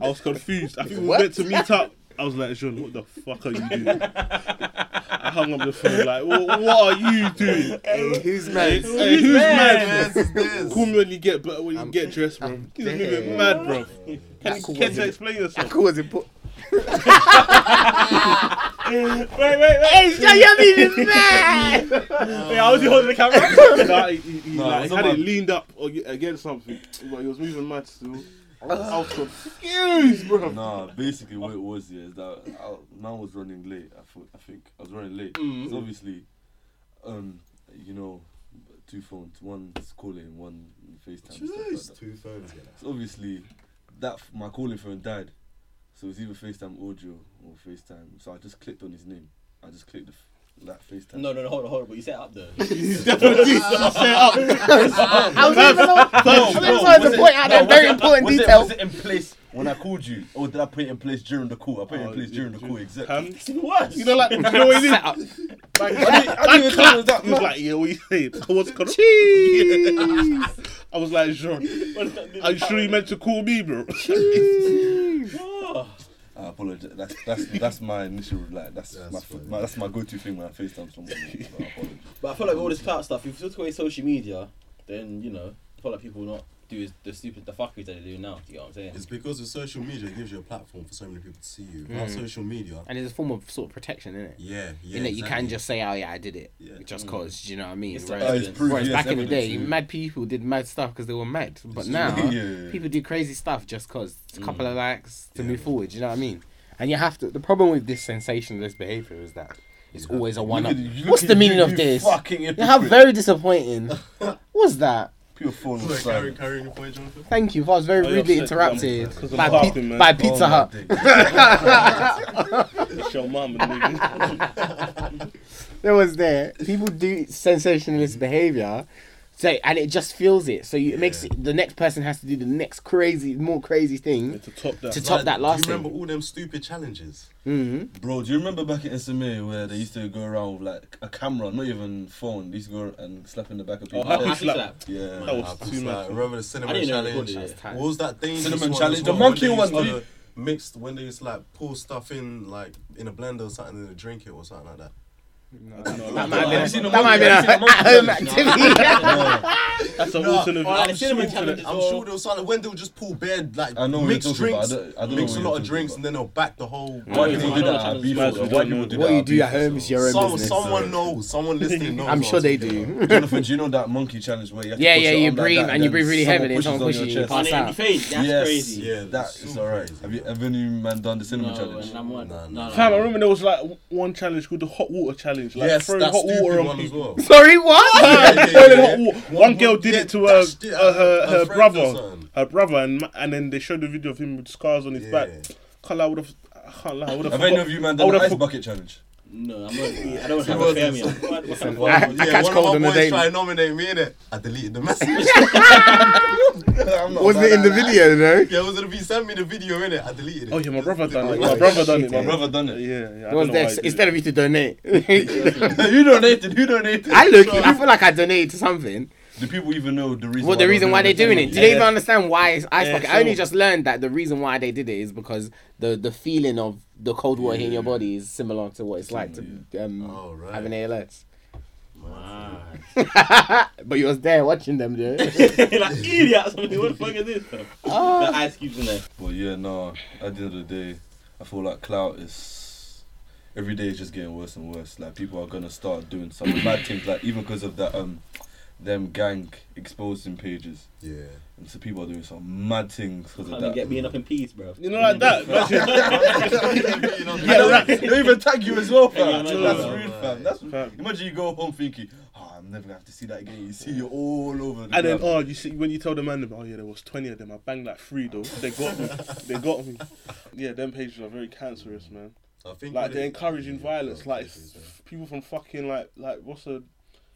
I was confused. I think we were What? meant to meet up. I was like, Jean, what the fuck are you doing? I hung up the phone like, what, what are you doing? hey, who's mad? hey, who's mad? Yes, bro? it's this. Call me when you get, but when you I'm- get dressed, bro. I'm He's moving mad, bro. Can you call can was you explain That yourself? call was important. Wait, wait, wait. Hey, shut your even mad. Wait, how was he holding the camera? nah, he, he, he, No, like, he had it leaned up against something, but he was moving mad still. I was confused, bro. Nah, basically what it was yeah, is that I, man was running late. I thought, I think I was running late. Mm. It's obviously, um, you know, two phones, one's calling, one FaceTime. and stuff like two phones. Yeah. So obviously, that f- my calling phone died, so it's either FaceTime audio or FaceTime. So I just clicked on his name. I just clicked the, f- that FaceTime. No, no, no, hold on, hold on. But you set it up though. I was even No, I was bro, even trying to point out no, that very it- important was it- detail. Was it in place when I called you, or did I put it in place during the call? I put it Oh, in place you- during the call, exactly. Um, It's even worse. you know, like, you know what he did? Set up. Like, I didn't- I didn't even tell him that, He was like, yeah, what you saying? I was gonna. I was like, Jean, are you sure you meant to call me, bro? Oh. I apologize. That's that's that's my initial like that's That's my, funny. my that's my go-to thing when I FaceTime someone. I apologize. But I feel like all this clout stuff, if you took away social media, then you know, I feel like people not do the stupid, the fuckeries that they do now. Do you know what I'm saying? It's because of social media. It gives you a platform for so many people to see you. Without Mm. social media, And it's a form of sort of protection, isn't it? yeah, yeah. in that you can exactly. just say, "Oh yeah, I did it," Yeah. just Mm. cause. Do you know what I mean? It's Whereas, like Uh, proof, whereas yes, back in the day, yeah. mad people did mad stuff because they were mad. But now, Yeah, yeah, yeah. people do crazy stuff just cause it's a couple of likes to Yeah. move forward. Do you know what I mean? And you have to. The problem with this sensationalist behavior is that it's Yeah. always a one up. at you, look What's the meaning you of this? Fucking You how very disappointing. What's that? Pure phone Sorry, was carry, silent. carry your point, Jonathan. Thank you. I was very Oh, you're rudely upset interrupted 'cause I'm by, laughing, pi- man. by Pizza my Hut. It's your mum, nigga. there was there. People do sensationalist behavior, so and it just feels it. So you, it makes it, the next person has to do the next crazy, more crazy thing to top that. to top that last Do you remember thing. all them stupid challenges? hmm Bro, do you remember back in SMA where they used to go around with like a camera, not even phone? They used to go and slap in the back of Oh, people's happy Oh, heads. happy slap. slap. Yeah. That was too much. like, remember the cinnamon I didn't challenge? recorded it. That's What was that dangerous Cinnamon one challenge, as the monkey when one, used dude. to Mixed when they just like pour stuff in like in a blender or something and then drink it or something like that. That might have Have been, a, seen the that might monkey- have have been a seen the monkey at-home challenge? activity. That's an No, alternate. I'm cinnamon sure, challenge I'm sure there was something when they'll just pull bed like I know mixed drinks, about. I don't- I don't mix a lot of drinks about. and then they'll back the whole. White Yeah, people I did know that the at challenge. beef. Might as though. well White know. people did What that you do at home so- is your own business. someone knows. Someone listening knows. I'm sure they do. Jonathan, do you know that monkey challenge where you have to Yeah, push yeah, your you breathe and you breathe really someone heavily and someone pushes on your you, chest? pass And then out. you fade. That's Yes. crazy. Yeah, That that's alright. Have you have any man done the cinnamon challenge? and Nah, No, nah. no. Fam, I remember there was like one challenge called the hot water challenge. Like Yes, throwing that hot water on one as people. well. Sorry, what? Yeah, yeah, yeah, hot yeah. water. One girl did yeah, it to her, dashed uh, at her, her brother, her brother, and and then they showed the video of him with scars on his Yeah. back. Can't lie, I would have. I can't lie, I would have. Have any of you man done the ice for- bucket challenge? No, I'm not. I don't It have a was- family. Listen, One- I- I yeah, catch one cold of on my the boys daily. tried to nominate me in it. I deleted the message. Wasn't it in the video though? yeah, it was if he sent me the video in it, I deleted it. Oh yeah, my brother done it. My brother done it. My brother done it. Yeah, yeah. I was there why he did instead of you to donate. Who donated? You donated? I look. I feel like I donated to something. Do people even know the reason? What the reason why they're doing it? Do they even understand why it's ice Yeah, bucket? I only just learned that the reason why they did it is because the the feeling of the cold water in your body is similar to what it's like to um, Oh, right. have an ALS. Man. but you was there watching them, dude. like idiots. I mean, what the fuck is this? Bro? Ah. The ice cubes in there. But yeah, no. At the end of the day, I feel like clout is every day is just getting worse and worse. Like people are gonna start doing some mad things. Like even because of that, um, them gang exposing pages, Yeah. And so people are doing some mad things because of Can't that. get being up in peace, bro. You know, like that. Yeah, right. they don't even tag you as well, Yeah, fam. I know, That's bro. rude, fam. That's Fam. imagine you go home thinking, oh, I'm never gonna have to see that again. You see, you're all over. The And then, oh, you see, when you tell the man, oh yeah, there was twenty of them. I banged like three though. They got me. They got me. Yeah, them pages are very cancerous, man. I think Like they're encouraging violence. Like this is, people from fucking like like what's a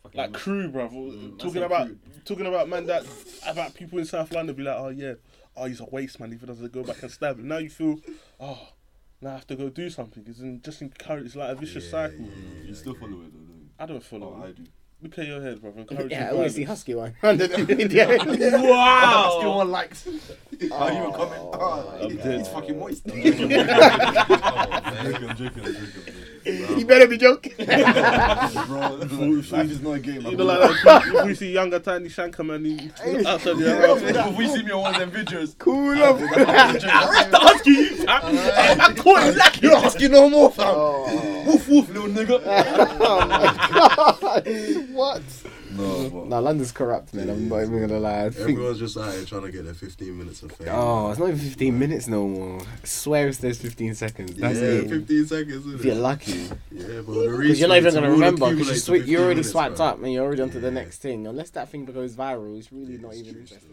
Fucking like man. crew, bruv. Mm, talking about crew. talking about man that about people in South London be like, oh yeah, oh he's a waste man. If he doesn't go back and stab him, now you feel, oh, now I have to go do something. It's in, just encourage. It's like a vicious Yeah, cycle. yeah, yeah, you still yeah. follow it, though, don't you? I don't follow. Oh, I do. Look at your head, bruv. Encouraging yeah, I always see. Husky one. Under the video. Wow. Still one likes. Are you a comment? Oh, I'm he's dead. fucking moist. Oh, I'm man. joking, I'm joking, I'm joking. You better be joking. Bro, life is not a game. You know, like, like if we see younger tiny shanker man he, outside the house. if we see me on one of them videos, cool up. Husky, you fam. I caught him like you're asking no more, fam. Oh. Woof woof, little nigga. oh my god. what? No, but No, London's corrupt, man. I'm not even gonna lie. I think- Everyone's just out here trying to get their 15 minutes of fame. Oh, it's not even 15 minutes no more. I swear it's there's 15 seconds. That's yeah, it. 15 seconds, If isn't you're lucky. Yeah, but the reason. Because you're not even going to remember because you, you swi- you already swiped up. up and you're already onto the next thing. Unless that thing goes viral, it's really not it's even true, interesting.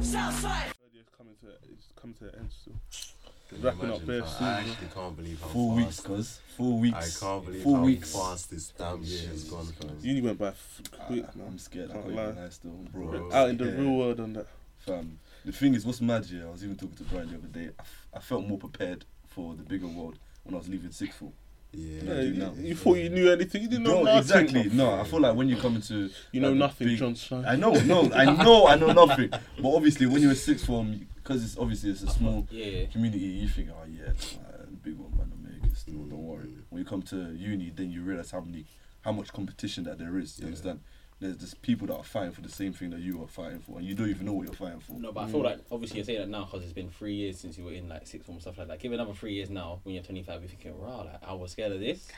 It's coming to it's coming to an end still. Wrapping up there soon. I actually can't believe how four weeks, fast. cuz. Four weeks. I can't believe Four how weeks. fast this damn year has gone, fam. Uni went by f- quick, Ah, man. I'm scared. I Can't can't lie. even still, bro. Bro. Out in the real world on that. Fam, the thing is, what's mad here? I was even talking to Brian the other day. I, f- I felt more prepared for the bigger world when I was leaving sixth form. Yeah. Yeah, you, now. you thought you knew anything. You didn't know Bro, nothing. exactly. No, I feel like when you come into You know like, nothing, big- John Stein. I know, no, I know, I know nothing. But obviously, when you're in sixth form, because it's obviously it's a small Yeah. community, you think, oh yeah, man, big one man, will make it. Still, don't worry. When you come to uni, then you realize how many, how much competition that there is. You Yeah. understand? There's just people that are fighting for the same thing that you are fighting for, and you don't even know what you're fighting for. No, but I feel like obviously you're saying that now because it's been three years since you were in like sixth form and stuff like that. Give it another three years now when you're 25, you're thinking, rah, like I was scared of this.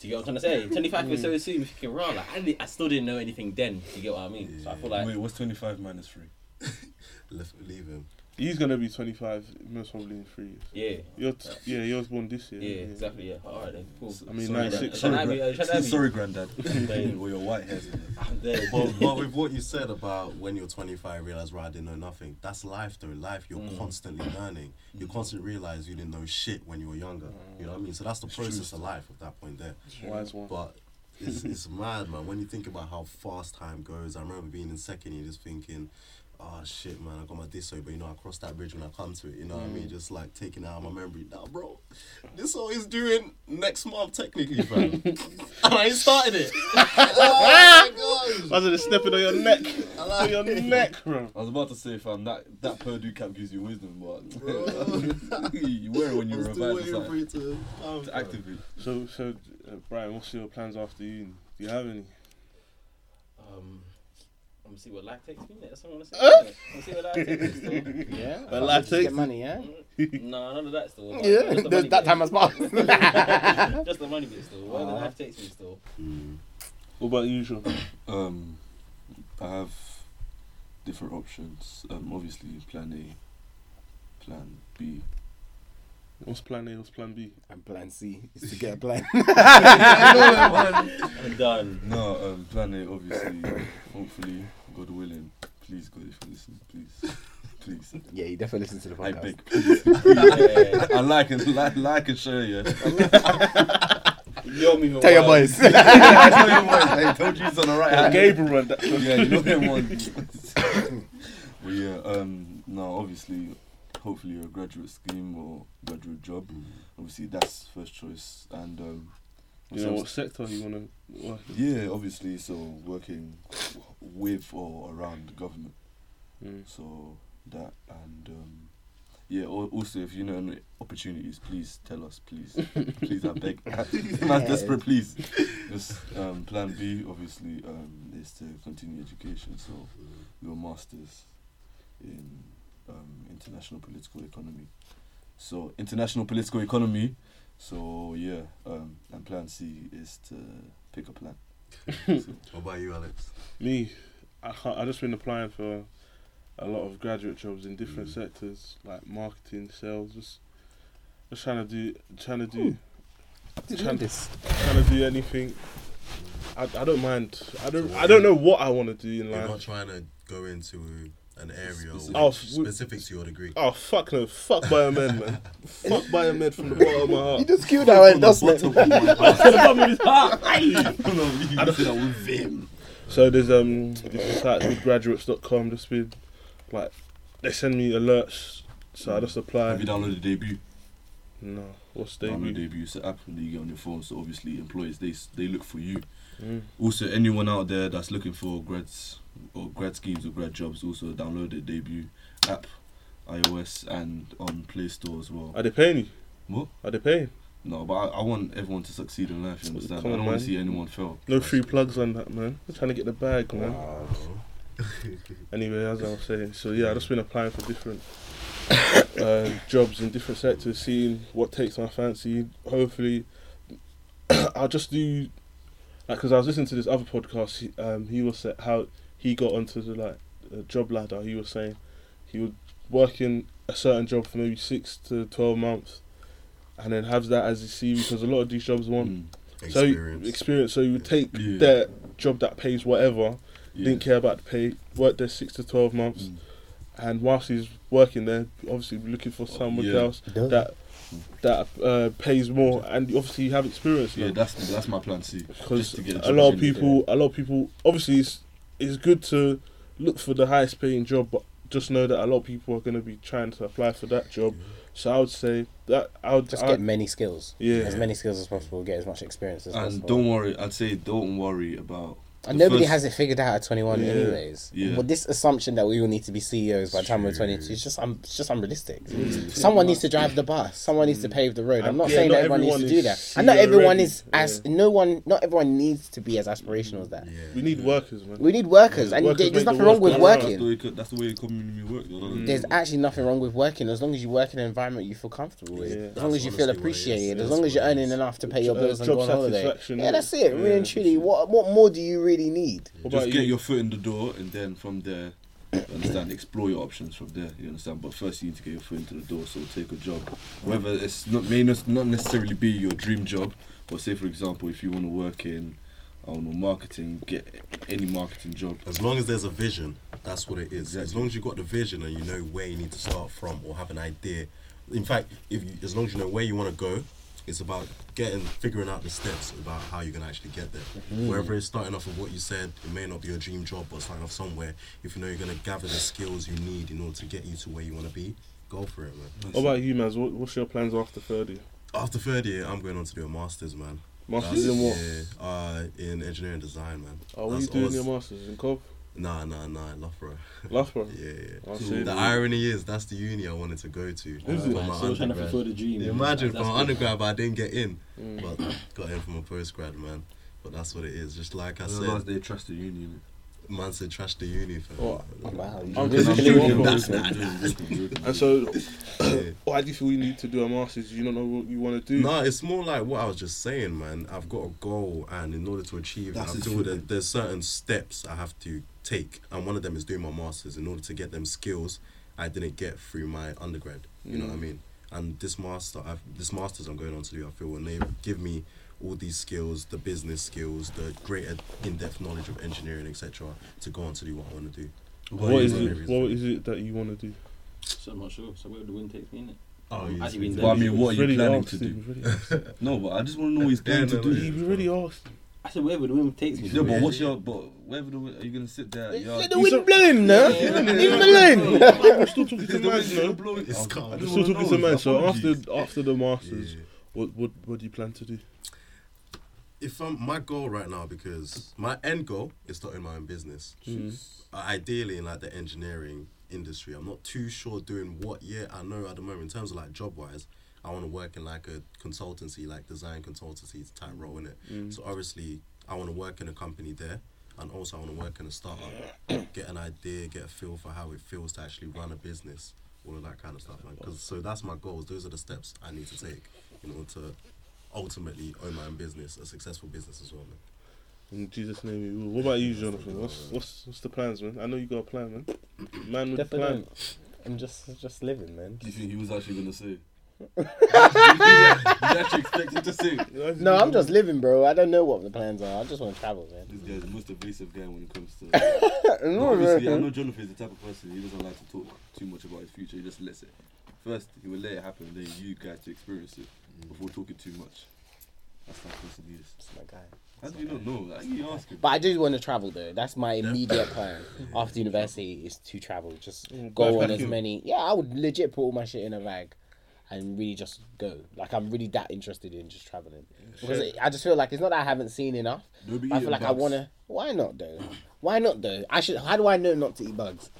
Do you get what I'm trying to say? 25 was so mm. soon, you're thinking, rah, like I, I still didn't know anything then. Do you get what I mean? So I feel like Wait, what's 25 minus 3? Left, leave him. He's gonna be 25 most probably in three years. yeah, You're t- yeah, you was born this year. yeah, exactly, yeah. All right then, cool. I mean, sorry, 96. Should I Sorry, be- gra- should I be- sorry, granddad. Damn. or your white hairs. But, but with what you said about when you're 25, realize, right, I didn't know nothing. That's life, though. Life, you're Mm. constantly learning. You mm. constantly realize you didn't know shit when you were younger. Mm. You know what I mean? So that's the It's true process of life at that point there. Wise one. But it's, it's mad, man. When you think about how fast time goes, I remember being in second year just thinking, oh shit, man, I got my disso, but you know, I crossed that bridge when I come to it. You know what I mean? Just like taking out my memory. Now, bro, this all is doing next month, technically, fam. and I ain't started it. oh my gosh. Imagine it stepping on your neck. on your neck, bro. I was about to say, fam, that, that Purdue cap gives you wisdom, but you wear it when you I'm still revive waiting or for something. it to come, To activate. So, so uh, Brian, what's your plans after you? Do you have any? Um, I'm gonna see what life takes me. That's what I want to say. Huh? I'm gonna see what life takes me. Still. Yeah. But life takes- get money, yeah. no, none of that still. Yeah, Just the th- money that bit. time has passed. Just the money bit still. Wherever Uh-huh. life takes me still. Mm. What about usual? Um, I have different options. Um, obviously, plan A, plan B. What's plan A? What's plan B? and plan C is to get a plan. I'm done. No, um, plan A, obviously, hopefully, God willing. Please, God, if you listen, please, please. yeah, you definitely listen to the podcast. I beg, please, please. Yeah. I like and like, like and share, yeah. You're moving Tell your boys. Tell you what, I told you it's on the right hand. Gabriel yeah, you know them ones. but yeah, um, no, obviously, hopefully a graduate scheme or graduate job. Obviously, that's first choice. And um, You know what sector you wanna work? in? yeah, obviously, so working with or around the government. Mm. So that and um, yeah. Or also, if you know any opportunities, please tell us. Please, please, I beg. Man, desperate, please. Just um, plan B, obviously, um, is to continue education. So, your masters in um, international political economy. So, international political economy. So, yeah, um, and plan C is to pick a plan. So, What about you, Alex? Me, I I just been applying for a lot of graduate jobs in different Mm. sectors like marketing, sales, just just trying to do trying to do trying, this. trying to do anything. I, I don't mind. I don't I don't know what I want to do in life. You're not trying to go into an area Specific. Oh, which- w- specific to your degree. Oh fuck no! Fuck biomed, man. fuck biomed from the bottom of my heart. You just killed our endorsement. Bottom of my heart. To the bottom of his heart. I don't- said that with vim. So there's um this site called graduates.com. Just been like they send me alerts, so I just apply. Have you downloaded Debut? No, what's Download debut? Debut. It's an app that you get on your phone. So obviously, employers they they look for you. Mm. Also, anyone out there that's looking for grads or grad schemes or grad jobs, also download the Debut app, iOS and on Play Store as well. Are they paying you? What? Are they paying? No, but I, I want everyone to succeed in life. You understand? Come I don't want to see anyone fail. No free plugs on that, man. We're trying to get the bag, man. Wow. Anyway, as I was saying, so yeah, I've just been applying for different uh, jobs in different sectors, seeing what takes my fancy. Hopefully, I'll just do like because I was listening to this other podcast. He, um, he was sa- how he got onto the like uh, job ladder. He was saying he would work in a certain job for maybe six to twelve months, and then have that as his CV because a lot of these jobs want Mm. so Experience. experience. So you would take Yeah. that job that pays whatever Yeah. didn't care about the pay, worked there six to twelve months, Mm. and whilst he's working there, obviously looking for someone yeah. else that that uh, pays more, and obviously you have experience. Yeah, that's that's my plan C. because Just to get a lot of people, a lot of people, obviously it's it's good to look for the highest paying job, but just know that a lot of people are going to be trying to apply for that job. So I would say that I would Just I get many skills. Yeah. As many skills as possible. Get as much experience as And possible. And don't worry, I'd say don't worry about. And nobody first- has it figured out at 21 Yeah. anyways. Yeah. But this assumption that we all need to be CEOs by the time we're 22 is just, um, it's just unrealistic. Mm. Someone needs to drive the bus. Someone needs to pave the road. I'm not Yeah, saying not that everyone needs to do that. And not everyone ready. is as Yeah. no one. Not everyone needs to be as aspirational as that. Yeah. we need workers, man. We need workers, and Workers there- make there's the nothing wrong with go round. That's the working. way, co- that's the way community works. though. There's actually nothing wrong with working as long as you work in an environment you feel comfortable with. Yeah. As long as you feel honestly what it is. appreciated. As long as you're earning enough to pay your Uh, bills and go on holiday. Yeah, yeah. that's it. Really and truly, what what more do you really need? What Just get you? your foot in the door, and then from there, you understand, explore your options from there. You understand, but first you need to get your foot into the door. So take a job, whether it's not may not not necessarily be your dream job, but say for example, if you want to work in, I don't know, marketing, get any marketing job. As long as there's a vision, that's what it is. As long as you've got the vision and you know where you need to start from or have an idea. In fact, if you, as long as you know where you want to go, it's about getting figuring out the steps about how you're gonna actually get there. Mm-hmm. Wherever it's starting off with what you said, it may not be your dream job, but starting off somewhere. If you know you're gonna gather the skills you need in order to get you to where you want to be, go for it, man. What about you, Maz? What, what's your plans after third year? After third year, I'm going on to do a masters, man. Masters That's- in what? Yeah, uh, in engineering design, man. Oh, what are you doing your masters in Cov? Nah, nah, nah, Loughborough. Loughborough. Yeah, yeah. So. The irony is that's the uni I wanted to go to. Is for it? my Still trying to undergrad. fulfill the dream. Imagine That's from good. undergrad, but I didn't get in. Mm. But got in from a postgrad, man. But that's what it is. Just like I The said, day, trust the union. Man said trash the uni. Fam. Oh, Wow. I'm you just really That's not- And so, Yeah. why do you feel you need to do a masters? You don't know what you want to do. No, it's more like what I was just saying, man. I've got a goal, and in order to achieve That's it, I his feel that there's certain steps I have to take, and one of them is doing my masters. In order to get them skills, I didn't get through my undergrad. You know what I Mm. mean? And this master, I've, this masters I'm going on to do, I feel will enable, give me all these skills, the business skills, the greater in-depth knowledge of engineering, etc., to go on to do what I want to do. What is Yeah. it? What is it that you want to do? So I'm not sure. So where the wind takes me in it. Oh, As yes, you've been yes, doing. Well, I mean, what are you Really planning to do? really. No, but I just want to know what he's planning Yeah, to no, do. He really asked. him. I said wherever the wind takes me. Yeah, but what's your but wherever the wind- are you gonna sit there? Let Yeah, the wind blow him, no? Leave him alone. I'm still talking to the man, wind no? blowing. It's calm. I I'm still wanna talking to know, man. So after after the masters, Yeah. what what what do you plan to do? If I'm my goal right now because my end goal is starting my own business. Mm. Uh, ideally in like the engineering industry. I'm not too sure doing what yet. I know at the moment in terms of like job wise, I want to work in like a consultancy, like design consultancy type role in it. So obviously, I want to work in a company there, and also I want to work in a startup, get an idea, get a feel for how it feels to actually run a business, all of that kind of stuff. Man. 'Cause- so that's my goals. Those are the steps I need to take in order to ultimately own my own business, a successful business as well, man. In Jesus' name, we will. What about you, Jonathan? What's what's what's the plans, man? I know you got a plan, man. Man with a Definitely plan. I'm just just living, man. Do you think he was actually gonna say? you actually expected to say? No, I'm just living, bro. I don't know what the plans are. I just want to travel, man. This guy's the most evasive guy when it comes to. No, Obviously, I know Jonathan is the type of person he doesn't like to talk too much about his future. He just lets it. First, he will let it happen, then you guys to experience it before talking too much. That's how person he is. It's my guy. How do you not know? How you ask him? But I do want to travel though. That's my immediate plan after university is to travel. Just Mm, go on as many. Yeah, I would legit put all my shit in a bag and really just go. Like I'm really that interested in just traveling because I just feel like it's not that I haven't seen enough. Don't be but I feel like I wanna. Why not though? Why not though? I should. How do I know not to eat bugs?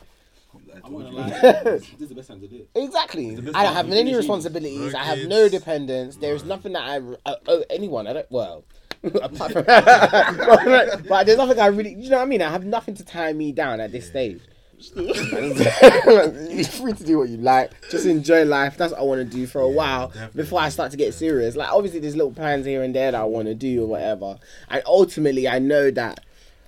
I I'm told gonna you. lie. this this is the best time to do it. Exactly. I don't have any responsibilities. I have no dependence. There's nothing that I uh, owe anyone. I don't. Well, apart from, but, but there's nothing I really. You know what I mean? I have nothing to tie me down at this stage. You're free to do what you like. Just enjoy life. That's what I want to do for a Yeah, while definitely. before I start to get serious. Like obviously, there's little plans here and there that I want to do or whatever. And ultimately, I know that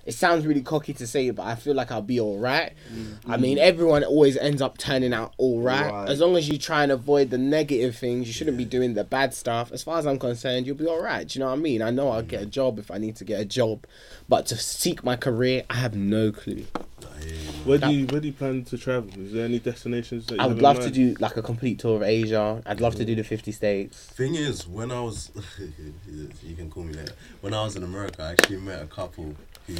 it sounds really cocky to say, but I feel like I'll be all right. Mm. I mean, everyone always ends up turning out all right. Right. As long as you try and avoid the negative things, you shouldn't be doing the bad stuff. As far as I'm concerned, you'll be all right. Do you know what I mean? I know I'll get a mm. job if I need to get a job, but to seek my career, I have no clue. I hear. Where do you where do you plan to travel? Is there any destinations that you I would love to do like a complete tour of Asia. I'd love to do the 50 states. Thing is, when I was, you can call me later. When I was in America, I actually met a couple who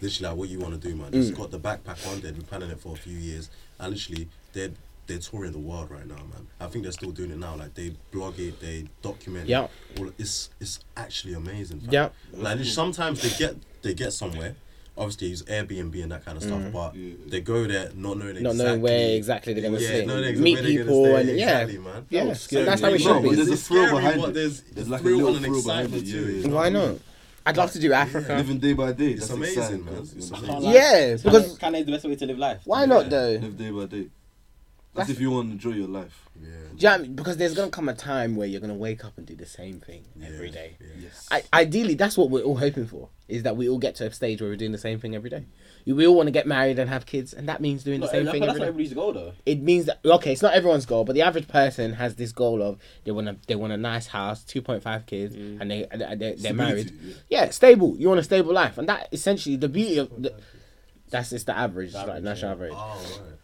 literally like, what you want to do, man? Just Mm. got the backpack one. They've been planning it for a few years, and literally they're they're touring the world right now, man. I think they're still doing it now. Like they blog it, they document. Yeah. it. All it's it's actually amazing. fam. Yeah. Like sometimes they get they get somewhere. Obviously, use Airbnb and that kind of stuff, but Yeah. they go there not knowing Mm. Not exactly, knowing where exactly they're gonna yeah, stay. knowing exactly Meet where people stay. and yeah. man. Yeah, was so that's how it should but be. there's a It's thrill behind but it. There's, There's like a thrill little and thrill behind excitement it, to yeah, it. yeah. Why not? I'd love to do Africa. Living day by day. It's That's amazing, exciting, man. man. It's amazing. Can't lie. Yeah, Because because kind of the best way to live life. why not Yeah. though? Live day by day. That's That's- if you want to enjoy your life. Yeah. Do you know what I mean? Because there's gonna come a time where you're gonna wake up and do the same thing every Yeah, day. yeah. Yes. I, ideally, that's what we're all hoping for. Is that we all get to a stage where we're doing the same thing every day. We all want to get married and have kids, and that means doing the No, same that's thing that's every not day. everybody's goal though. It means that okay, it's not everyone's goal, but the average person has this goal of they want a they want a nice house, two point five kids, mm. and they and they- they're married. Yeah. Yeah, stable. You want a stable life, and that essentially the beauty of the, that's just the average, The like average, national yeah. average. Oh, right.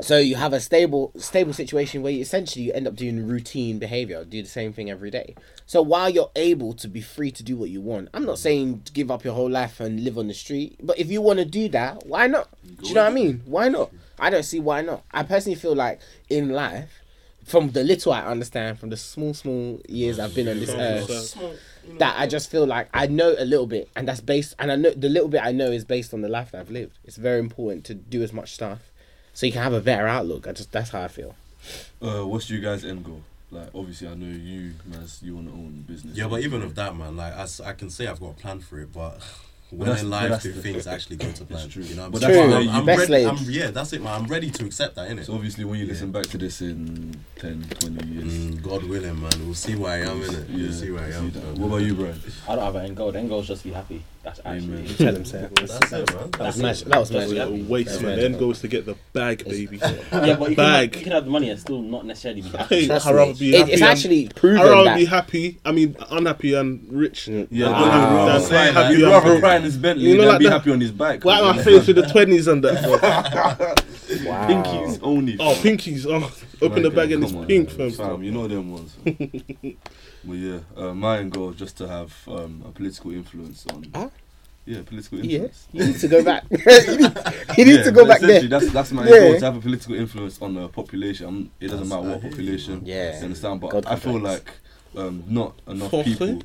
So you have a stable stable situation where you essentially you end up doing routine behavior, do the same thing every day. So while you're able to be free to do what you want, I'm not saying give up your whole life and live on the street, but if you want to do that, why not? Do you know what I mean? Why not? I don't see why not. I personally feel like in life, from the little I understand, from the small small years I've been on this earth, that I just feel like I know a little bit, and that's based, and I know the little bit I know is based on the life that I've lived. It's very important to do as much stuff, so you can have a better outlook. I just that's how I feel. Uh, what's your guys' end goal? Like, obviously, I know you, Maz, you want to own business. Yeah, but even with that, man, like i can say I've got a plan for it, but when in life do the- things actually go to plan? true. You know, But I'm that's I'm, I'm Best ready. I'm, yeah, that's it, man. I'm ready to accept that, innit? So obviously, when you Yeah. listen back to this in 10, 20 years, Mm, God willing, man. We'll see where I am, innit? yeah, We'll see where I am. What about you, bro? I don't have an end goal. The end goal is just be happy. That's Amen. actually. Tell them, say That's it, man. That was it. magic. That was Just magic. happy. Waste, That's man. The end goal is to get the bag, baby. Yeah, but you can, Bag. have, you can have the money and still not necessarily be happy. Hey, I'd rather be It- happy it's and- actually proven I'd rather that. be happy. I mean, unhappy and rich. Yeah, Wow. I'd rather That's happy You'd and rather ride in his Bentley You know, than like be the- happy on his bike. Why am I face with the twenties and that? Wow. Pinkies only. Oh, pinkies. Oh, open the bag and it's pink, man. fam. You know them ones. but yeah, uh, my end goal is just to have um, a political influence on. Huh? Yeah, political Yeah, influence. you need to go back. you need, you need Yeah, to go back there. That's that's my Yeah. goal to have a political influence on the population. I'm, it doesn't That's- matter what population. Yeah. You understand? But God I feel like um, not enough Français? people.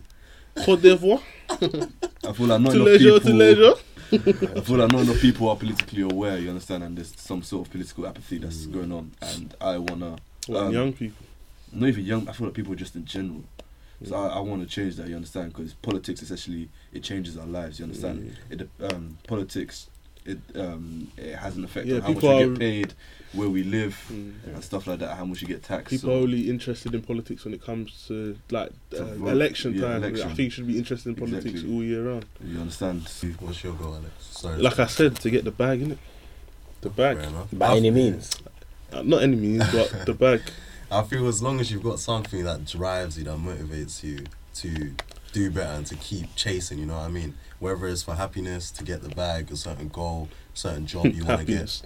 Côte d'Ivoire. I feel like not To enough leisure, people. I feel like not enough people are politically aware. You understand, and there's some sort of political apathy that's going on, and I wanna What, Um, young people. not even young. I feel like people just in general. So I, I want to change that. You understand? Because politics essentially it changes our lives. You understand? It um, politics it um it has an effect Yeah, on how much are- get paid, where we live, Mm. and stuff like that. How much you get taxed. People so- are only interested in politics when it comes to like uh, election Yeah, time. election. I think you should be interested in politics Exactly. all year round. You understand? What's your goal, Alex? Sorry. Like I said, to get the bag in it, the bag. By I any means. Uh, not any means, but the bag. I feel as long as you've got something that drives you, that motivates you to do better and to keep chasing, you know what I mean? Whether it's for happiness, to get the bag, a certain goal, certain job you want to get. Happiness.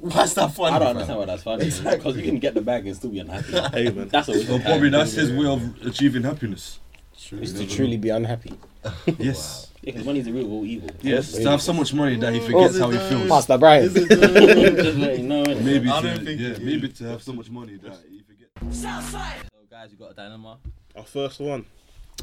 Why's that funny? I don't fam? understand why that's funny. Exactly. Because you can get the bag and still be unhappy. Hey man. That's always Well, probably that's his way of achieving happiness. True. Is to truly be unhappy. Yes. Yeah, because money's the root of all evil. Yes. To have so much money that he forgets how he feels. Pastor Brian. Just let you know, innit? Maybe I to, don't think yeah, it maybe to have so much money that he forgets. So guys, we got a dilemma. Our first one.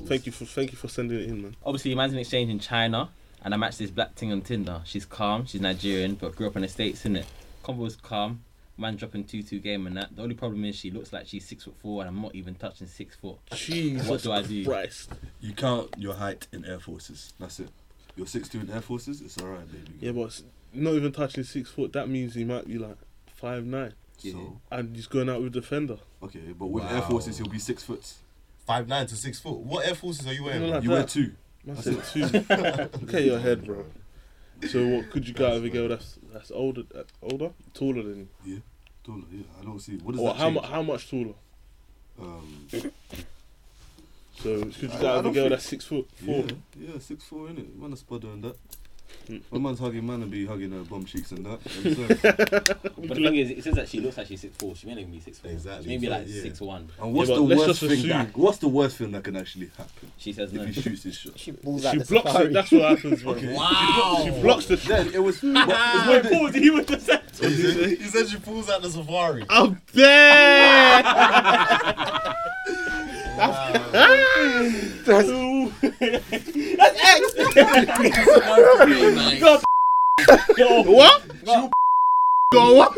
Thank you for thank you for sending it in, man. Obviously, a man's in exchange in China, and I matched this black thing on Tinder. She's calm, she's Nigerian, but grew up in the States, innit? Convo was calm, man dropping 2 2 game and that. The only problem is she looks like she's 6 foot 4, and I'm not even touching 6 foot. Jesus What do I do? Christ. You count your height in Air Forces. That's it. You're 6'2 in Air Forces, it's alright, baby. Yeah, but not even touching six foot. That means he might be like five nine, So, and he's going out with defender. okay, but with Air Forces, he'll be six foot. Five nine to six foot. What Air Forces are you wearing? Like You that. wear two. I said two. okay, your head, bro. So what could you go out with a girl that's that's older, uh, older, taller than you? Yeah, Taller, yeah, I don't see. what is does Or that how change? much? How much taller? Um, So could you I- go I out with a don't girl think- that's six foot four? yeah, yeah, six four in it. Man, a spudder and that. My man's hugging man and be hugging her bum cheeks and that. You understand? But the thing is, it says that she looks like she's 6 4. She may not even be 6 4. Exactly. Maybe like Yeah. 6 1. and what's Yeah, the but let's worst just thing? assume- That, what's the worst thing that can actually happen She says no. if he shoots his shot? She pulls out She the blocks safari. it. That's what happens, bro. Okay. Wow. She blocks the shot. Then it was. but it's Wait, when the- pause, he was just saying. he, said, he said she pulls out the safari. I'm dead. what? Go what?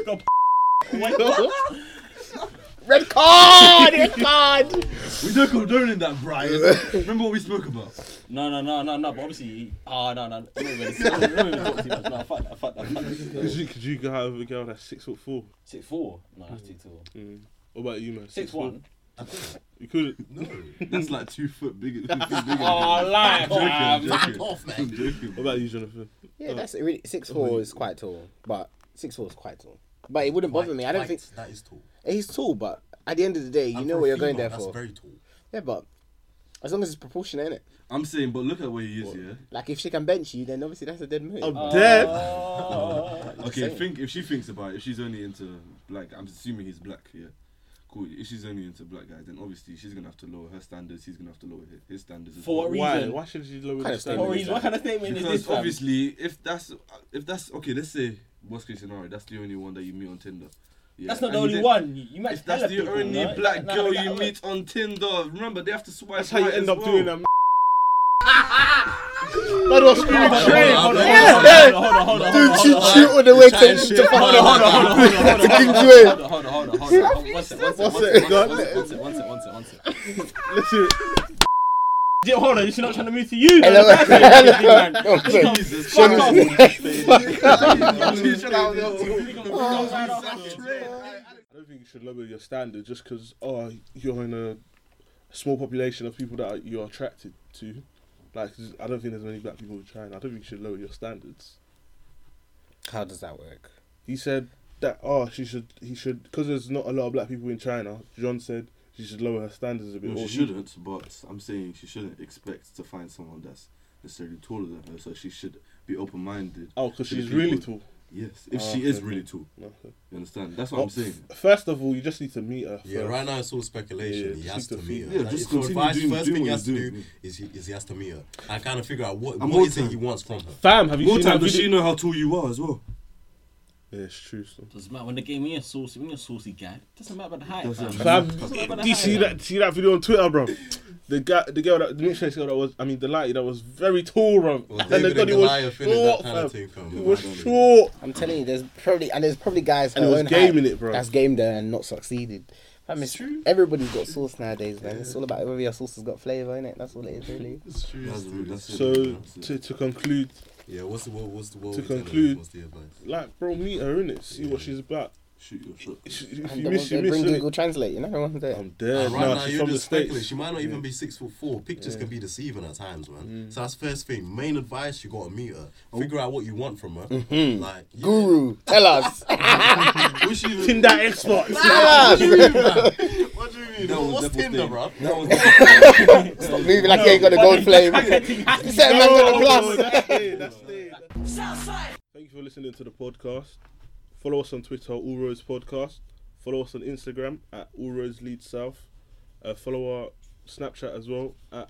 Red card! Red card! We don't condone that, Brian. Remember what we spoke about? No, no, no, no, no. But obviously, oh no, no. Don't even, talk too much. No, fuck that, fuck that, fuck that. Could you, could you go out with a girl that's six foot four? Six four. No, that's too tall. Mm. What about you, man? Six foot? one. You could. No. That's like two foot bigger. Two feet bigger. Oh, lie, joking, fam. joking. Back off, man. I'm joking. What about you, Jonathan? Yeah, oh. that's really six four is quite tall, but six four is quite tall. But it wouldn't bother me. I don't think that is tall. he's tall, but at the end of the day, you And know for what you're going female, there that's for. very tall. Yeah, but as long as it's proportionate, innit? I'm saying, but look at where he is, yeah. Like if she can bench you, then obviously that's a dead move. I'm oh. dead. Okay, think if she thinks about it, if she's only into black, I'm assuming he's black, yeah. Cool. If she's only into black guys, then obviously she's gonna have to lower her standards. He's gonna have to lower his, his standards. as For what well. Why? reason? Why should she lower Kind the of For what reason? What kind of statement is this? fam? obviously, if that's if that's okay, let's say worst case scenario, that's the only one that you meet on Tinder. Yeah. That's not the only then- one. You, you might If that's the people, only right? black Nah, girl nah, you nah, meet on Tinder, remember they have to swipe. That's how you end up well. doing that. That was screaming Hold on, train. hold on, Yeah. hold on, hold on, hold on, Dude, hold shoot, on, shoot all the way to, Chatting to shit. fucking Hold on, hold on, hold on, hold on, hold on, to King's hold Way. on, hold on, hold on, hold on. One sec, one sec, one What's sec, it? Go on. one sec, one sec, one sec, one sec, one sec. Let's hear it. Yeah, hold on, you're not trying to move to you. Hello. That's it, man. Don't say- Jesus Fuck Christ. I don't think you should lower your standard just because oh you're in a small population of people that are, you're attracted to. Like 'cause I don't think there's many black people in China. I don't think you should lower your standards. How does that work? He said that oh she should he should because there's not a lot of black people in China. John said she should lower her standards a bit. No, or she shouldn't, but I'm saying she shouldn't expect to find someone that's necessarily taller than her. So she should be open minded. Oh, because she's really tall. Yes, if Oh, she is really tall. Okay. You understand? That's what Well, I'm saying. f- First of all, you just need to meet her. Yeah, first. right now it's all speculation. Yeah, he has to to meet her. Yeah, Like, just so continue advice- doing- First doing thing he what has to do is he, is he has to meet her I kind of figure out what, And what more is it he wants from her. Fam, have you More seen time, that does she know how tall you are as well? Yeah, it's true. Still. Doesn't matter when the game when you're saucy when you're a saucy guy. Doesn't matter about the height. Doesn't fam. matter. Doesn't matter about the do you see that? See that video on Twitter, bro? The guy, the girl, that, the mixed girl that was, I mean, the lady that was very tall, bro. Well, and the David and guy was short, kind of thing, fam. He was short. I'm telling you, there's probably and there's probably guys And it was gaming it, bro. That's game there and not succeeded. Fam, it's Everybody's got sauce nowadays, man. It's all about whether your sauce has got flavour in it. That's all it is, really. It's true. That's, true. that's. So That's it. to, to conclude, Yeah, what's the what, what's the what To we telling her? conclude- What's the advice? like, bro, meet her in it. See what she's about. shoot your shot. If if you they, miss, you they bring miss Google. Translate, you know? Everyone's there. I'm dead. Uh, right nah, now, she's you're from the just speculating. states. She might not even Yeah. be six foot four. Pictures Yeah. can be deceiving at times, man. Mm. So that's first thing. Main advice: you gotta meet her. Figure out what you want from her. Mhm. Like yeah. Guru, tell us. Wish you even- Tinder expert. tell us. What do you mean? That was What's double Tinder, thing. bro? That was Stop moving like you ain't got a gold flame. Certain man got a plus. that's it, that's it. Thank you for listening to the podcast. Follow us on Twitter, All Roads Podcast. Follow us on Instagram at All Roads Lead South. Uh, follow our Snapchat as well at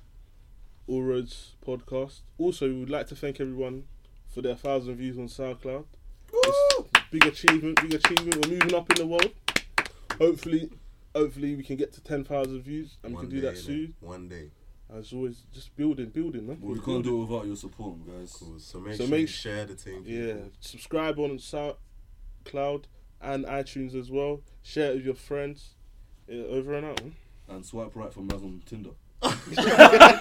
All Roads Podcast. Also, we would like to thank everyone for their thousand views on SoundCloud. It's big achievement, big achievement. We're moving up in the world. Hopefully, hopefully we can get to ten thousand views and we can do day, that innit? soon. One day. As always, just building, building, man. We can't do it without your support, guys. Cool. So make So sure make you sh- share the thing. Yeah, people. subscribe on SoundCloud and iTunes as well. Share it with your friends. Yeah, over and out. Man. And swipe right for Maz on Tinder.